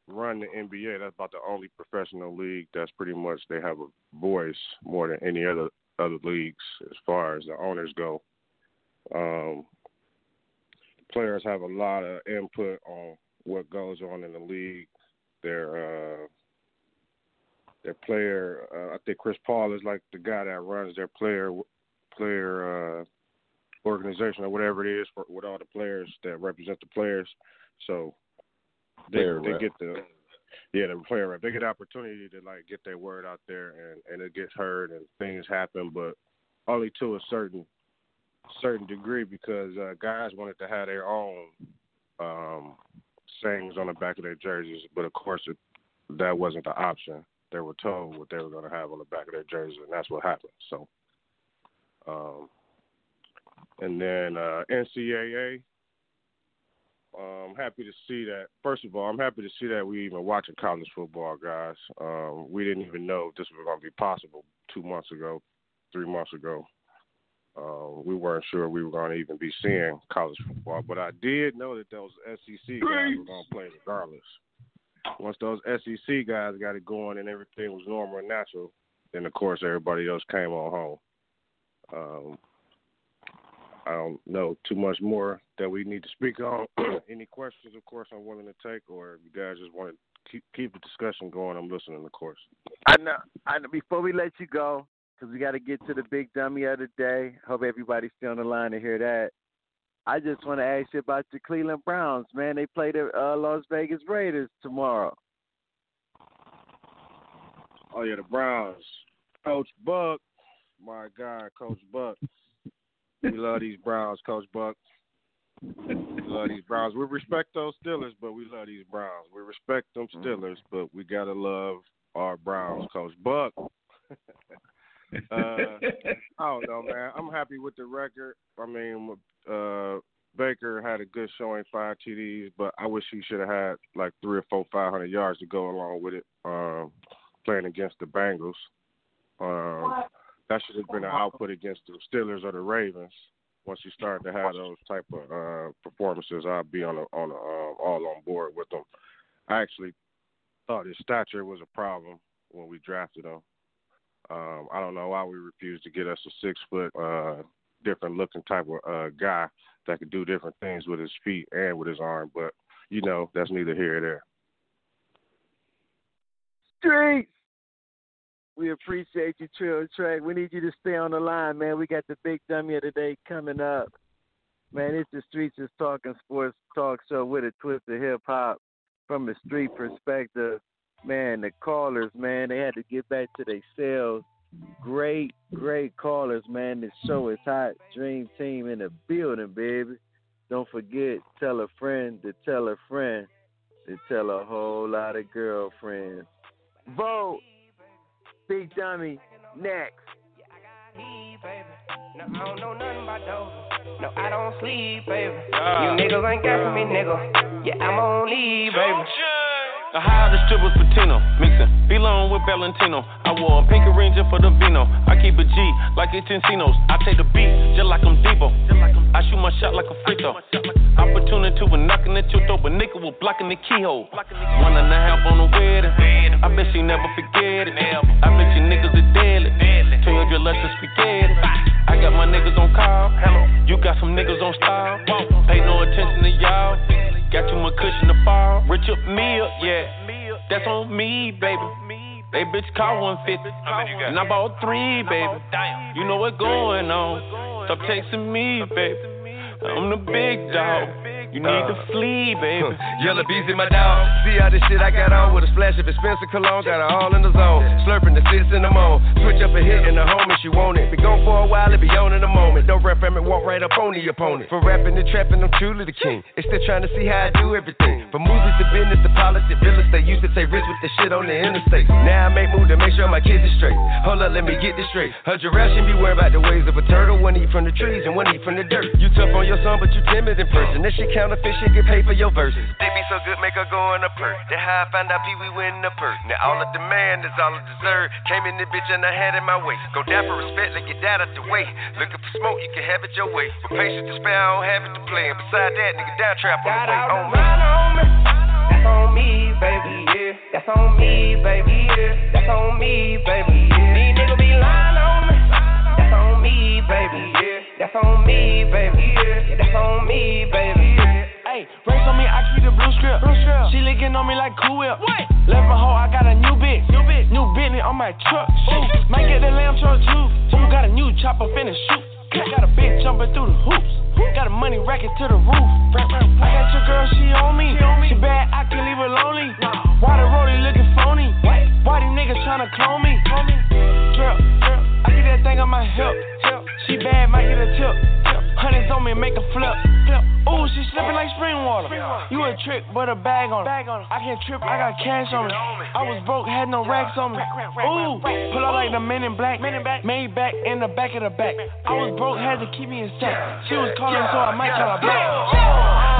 run the NBA. That's about the only professional league that's pretty much they have a voice more than any other other leagues as far as the owners go. Um, players have a lot of input on what goes on in the league. Their uh, their player, uh, I think Chris Paul is like the guy that runs their player player uh, organization or whatever it is for with all the players that represent the players. So they they get the yeah the player rep. They get the opportunity to like get their word out there and and it gets heard and things happen, but only to a certain certain degree because uh, guys wanted to have their own um, sayings on the back of their jerseys, but of course it, that wasn't the option. They were told what they were going to have on the back of their jerseys, and that's what happened. So, um, and then uh, NCAA. I'm happy to see that. First of all, I'm happy to see that we even watching college football, guys. Um, we didn't even know this was going to be possible two months ago, three months ago. Uh, we weren't sure we were going to even be seeing college football, but I did know that those SEC guys were going to play regardless. Once those SEC guys got it going and everything was normal and natural, then of course everybody else came on home. Um, I don't know too much more that we need to speak on. Any questions, of course, I'm willing to take, or if you guys just want to keep keep the discussion going, I'm listening, of course. I know. I know. Before we let you go, because we got to get to the big dummy of the day. Hope everybody's still on the line to hear that. I just want to ask you about the Cleveland Browns, man. They play the uh, Las Vegas Raiders tomorrow. Oh yeah, the Browns. Coach Buck, my guy, Coach Buck. We love these Browns, Coach Buck. We love these Browns. We respect those Steelers, but we love these Browns. We respect them Steelers, but we gotta love our Browns, Coach Buck. uh, I don't know, man. I'm happy with the record. I mean, uh, Baker had a good showing, five TDs, but I wish he should have had like three or four, five hundred yards to go along with it. Um, playing against the Bengals, um, that should have been an output against the Steelers or the Ravens. Once you start to have those type of uh, performances, I'll be on a, on a, um, all on board with them. I actually thought his stature was a problem when we drafted him. Um, I don't know why we refused to get us a six foot, uh, different looking type of uh, guy that could do different things with his feet and with his arm. But you know, that's neither here or there. Streets. We appreciate you, Trill Trey. We need you to stay on the line, man. We got the big dummy of the day coming up. Man, it's the Streets is Talking Sports Talk Show with a twist of hip hop from a street perspective. Man, the callers, man, they had to get back to their cells. Great, great callers, man. This show is hot. Dream Team in the building, baby. Don't forget, tell a friend to tell a friend to tell a whole lot of girlfriends. Vote. Big Dummy, next. No, I don't know nothing about those. No, I don't sleep, baby. You niggas ain't got for me, nigga. Yeah, I'm on leave, baby. I hired the strippers for Tino, mixing Belong with Valentino. I wore a pink ranger for the vino. I keep a G like it's Encinos. I take the beat just like I'm Devo. I shoot my shot like a free throw. Opportunity when knocking at your door, but nigga was blocking the keyhole. One and a half on the wedding. I bet she never forget it. I bet you niggas are deadly. Tell your girl let's spaghetti. I got my niggas on call. Hello you got some niggas on style. Pay no attention to y'all. Got too much cushion to fall. Rich up meal, yeah. That's on me, baby. They bitch call 150. And I bought three, baby. You know what's going on. Stop chasing me, baby. I'm the big dog. You need to flee, baby. Yellow bees in my dog. See all this shit I got on with a splash of expensive cologne. Got her all in the zone. Slurping the six in the moan. Switch up a hit in the home if she want it. Be gone for a while, it be on in a moment. Don't rap from it, walk right up on the opponent. For rapping and trapping, I'm truly the king. They still trying to see how I do everything. From movies to business to politics, real estate. Used to take risks with the shit on the interstate. Now I make moves to make sure my kids are straight. Hold up, let me get this straight. Her giraffe shouldn't be worried about the ways of a turtle. One eat from the trees and one eat from the dirt. You tough on your son, but you timid in person. That shit counterfeit, shit get paid for your verses. They be so good, make her go in a perk. That how I found out Pee Wee winning the perk. Now all of demand is all I deserve. Came in this bitch and I had it my way. Go down for respect, let get that out the way. Looking for smoke, you can have it your way. For patience to spare, I don't have it to play. And beside that, nigga, down trap on the way. On oh, me. on me. That's on me, baby, yeah. That's on me, baby, yeah. That's on me, baby, yeah. These niggas be lying on me. That's on me, baby, yeah. That's on me, baby. Yeah, that's on me, baby. Hey, race on me, I keep the blue script. Blue script. She licking on me like Cool Whip. What? Left my hoe, I got a new bitch. New bitch. New Bentley on my truck. Ooh. Might get the lamb truck too. Ooh, got a new chopper finna shoot. Got a bitch jumping through the hoops. Got a money racket to the roof. I got your girl, she on me. She bad, I can leave her lonely. Why the roadie looking phony? Why these niggas tryna clone me? Drip, drip. I get that thing on my hip. She bad, might get a tip. Hundreds on me, make a flip. Ooh, she slipping like spring water. You a trick, but a bag on her. I can't trip, I got cash on me. I was broke, had no racks on me. Ooh, pull up like the men in black. Made back in the back of the back. I was broke, had to keep me in sack. She was calling, so I might call her back.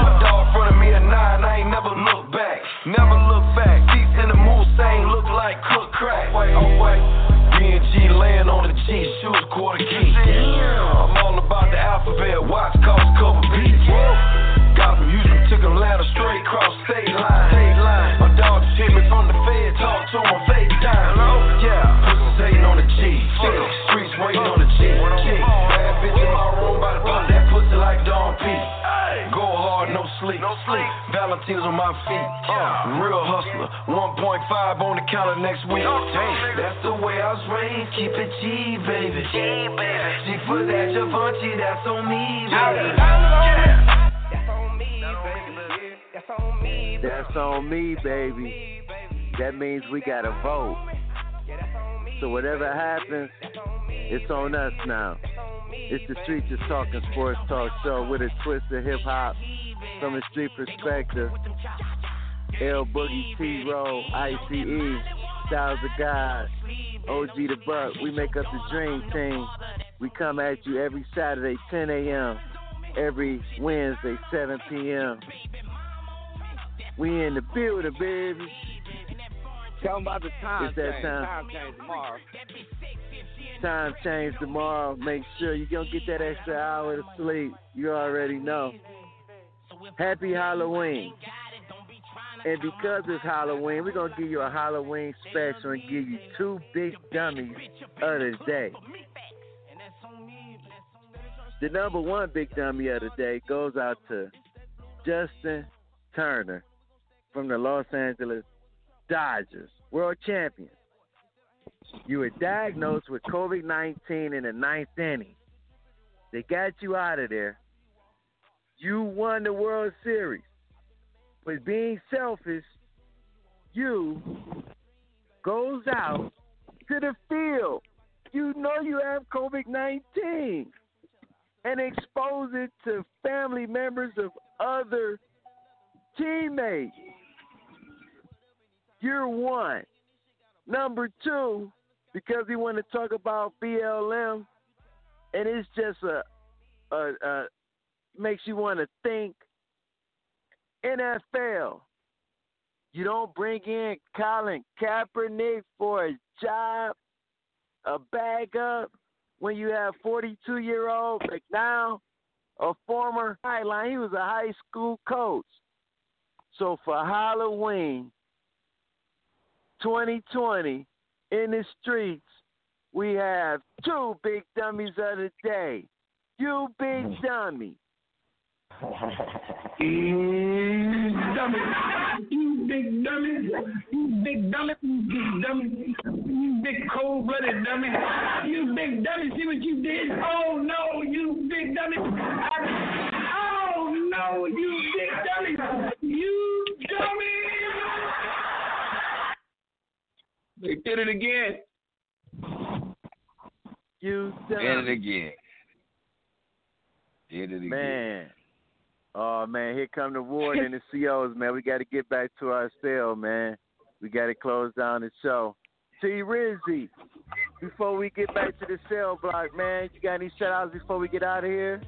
My dog front of me at nine, I ain't never look back. Never look back. Seats in the mood, same look like cook crack. Wait, oh wait. B&G laying on the G, shoes quarter key. I'm all about the alphabet, watch cost cover beats. Got from Houston to Atlanta, straight cross state line. State line. My dog just hit me from the Fed, talk to him sleep. No sleep. Valentine's on my feet. Real hustler. 1.5 on the counter next week. That's the way I was raised. Keep it G, baby. G, baby. G for that Givenchy. That's on me, baby. That's on me, baby. That means we got to vote. So whatever happens, it's on us now. It's the Streets is Talking Sports Talk Show with a twist of hip hop from a street perspective. El-Boogie, T Roll, ICE, Styles of God, OG the Buck. We make up the Dream Team. We come at you every Saturday, 10 a.m., every Wednesday, 7 p.m. We in the building, baby. Tell them about the time It's that change. time. Time change tomorrow. Time change tomorrow. Make sure you gonna get that extra hour of sleep. You already know. Happy Halloween. And because it's Halloween, we're gonna give you a Halloween special and give you two big dummies of the day. The number one big dummy of the day goes out to Justin Turner from the Los Angeles Dodgers, world champion. You were diagnosed with COVID 19 in the ninth inning. They got you out of there. You won the World Series. But being selfish, you goes out to the field. You know you have COVID 19 and expose it to family members of other teammates. You're one. Number two, because we want to talk about BLM, and it's just a, a, a makes you want to think. NFL, you don't bring in Colin Kaepernick for a job, a bag up, when you have 42 year old McCown, a former sideline. He was a high school coach. So for Halloween 2020 in the streets, we have two big dummies of the day. You big dummy. You dummy. You big dummy. You big dummy. You big dummy. You big cold blooded dummy. You big dummy. See what you did? Oh no, you big dummy. I, oh no, you big dummy. You dummy. They did it again. You dummy. Did it again. Did it again. Man. Oh man, here come the ward and the COs, man. We got to get back to our cell, man. We got to close down the show. T Rizzy, before we get back to the cell block, man, you got any shout outs before we get out of here?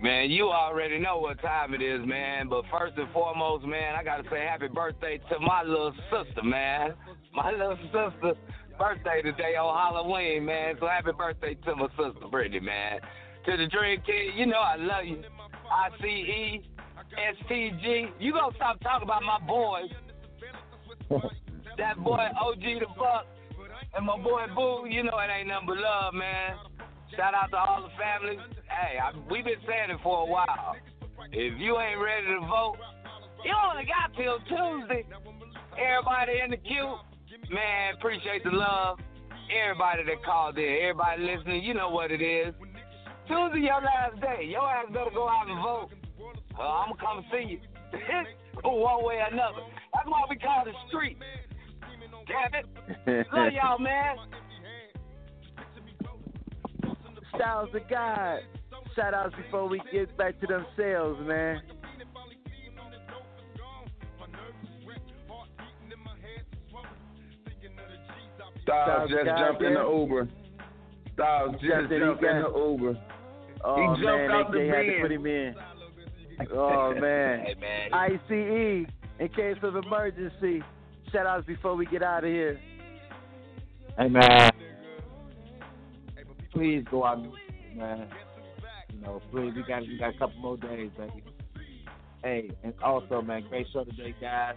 Man, you already know what time it is, man. But first and foremost, man, I gotta say happy birthday to my little sister, man. My little sister's birthday today on Halloween, man. So happy birthday to my sister Brittany, man. To the Dream Kid, you know I love you. ICE, STG. You gonna stop talking about my boys. that boy OG the Buck and my boy Boo, you know it ain't nothing but love, man. Shout out to all the families. Hey, I, we've been saying it for a while. If you ain't ready to vote, you only got till Tuesday. Everybody in the queue, man, appreciate the love. Everybody that called in, everybody listening, you know what it is. Tuesday your last day. Your ass better go out and vote. Uh, well, I'm gonna come see you. One way or another. That's why we call the street. Damn it. Love y'all, man. Styles of God. Shout outs before we get back to them sales, man. Styles just jumped in the Uber. Styles just jumped in the Uber. Oh he jumped man, out they, the they had to put him in. Oh man. Hey, man. ICE in case of emergency. Shout outs before we get out of here. Hey man, please go out, man. You know, please. We got we got a couple more days, baby. Hey, and also, man, great show today, guys.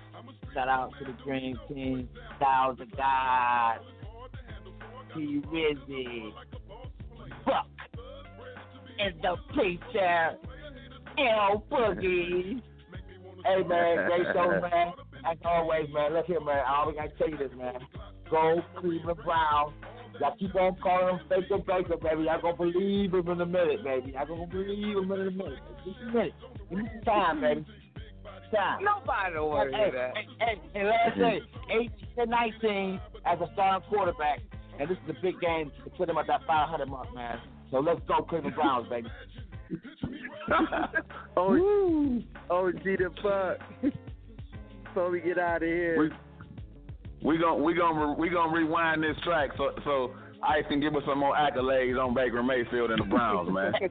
Shout out to the Dream Team, Styles of God, T Rizzy, Buck, and the preacher, El-Boogie. Hey man, great show, man. As always, man. Look here, man. I always gotta tell you this, man. Go Cleveland Brown. Y'all keep on calling him Baker Baker, baby. Y'all gonna believe him in a minute, baby. Y'all gonna believe him in a minute. Just a minute. Give me some time, baby. Time. Nobody don't want to hey, hear that. Hey, hey, and last day, 18 to 19 as a starting quarterback. And this is a big game to put him at that 500 mark, man. So let's go Cleveland Browns, baby. oh, oh, OG the fuck. Before we get out of here. We we gonna we gonna we gonna rewind this track so so Ice can give us some more accolades on Baker Mayfield and the Browns, man.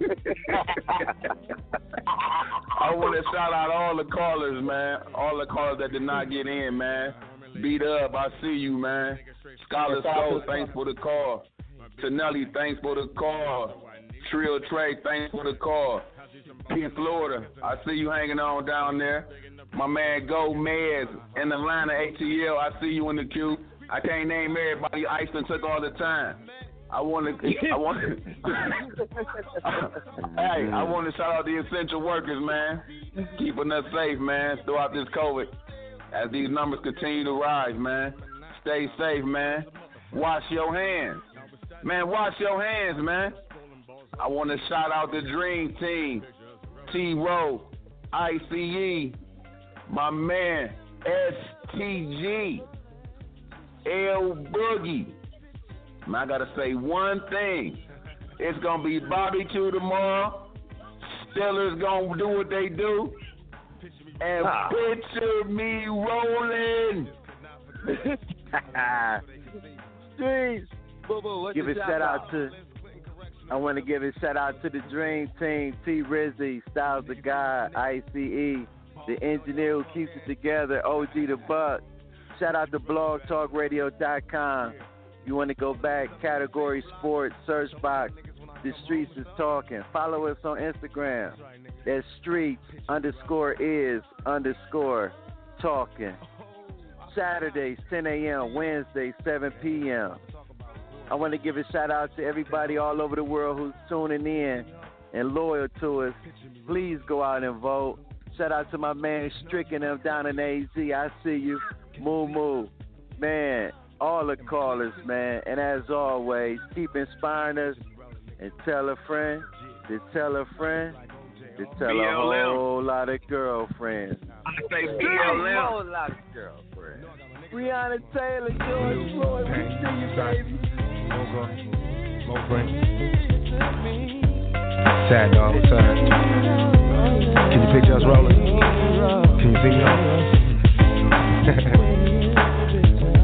I want to shout out all the callers, man. All the callers that did not get in, man. Beat up, I see you, man. Scholar Soul, thanks for the call. Tonelli, thanks for the call. Trill Trey, thanks for the call. in Florida, I see you hanging on down there. My man Gomez in the line Atlanta, ATL, I see you in the queue. I can't name everybody. Iceland took all the time. I want to. I want. hey, I want to shout out the essential workers, man, keeping us safe, man, throughout this COVID. As these numbers continue to rise, man, stay safe, man. Wash your hands, man. Wash your hands, man. I want to shout out the Dream Team, T. ICE, my man STG, L Boogie. And I gotta say one thing. It's gonna be barbecue tomorrow. Steelers gonna do what they do. And Ah. picture me rolling. Streets. Boo boo, Give a your shout out to. I want to give a shout out to the Dream Team, T Rizzy, Styles of God, ICE, the engineer who keeps it together, OG the Buck. Shout out to blogtalkradio.com. You want to go back, category sports, search box, the streets is talking. Follow us on Instagram. That's streets underscore is underscore talking. Saturdays, 10 a.m., Wednesday, 7 p.m. I want to give a shout out to everybody all over the world who's tuning in and loyal to us. Please go out and vote. Shout out to my man Strick and them down in AZ. I see you. Moo Moo. Man, all the callers, man. And as always, keep inspiring us and tell a friend to tell a friend to tell a whole lot of girlfriends. I say BLM. BLM. Whole lot of girlfriends. Breonna Taylor, George Floyd, we see you, baby. Sad dog, sad. Can you picture us rolling? Can you see me on?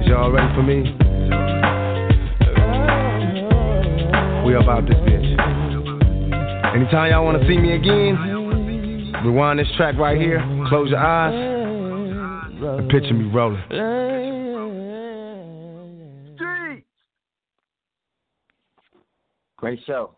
Is y'all ready for me? We about this bitch. Anytime y'all wanna see me again, rewind this track right here, close your eyes, and picture me rolling. Great show.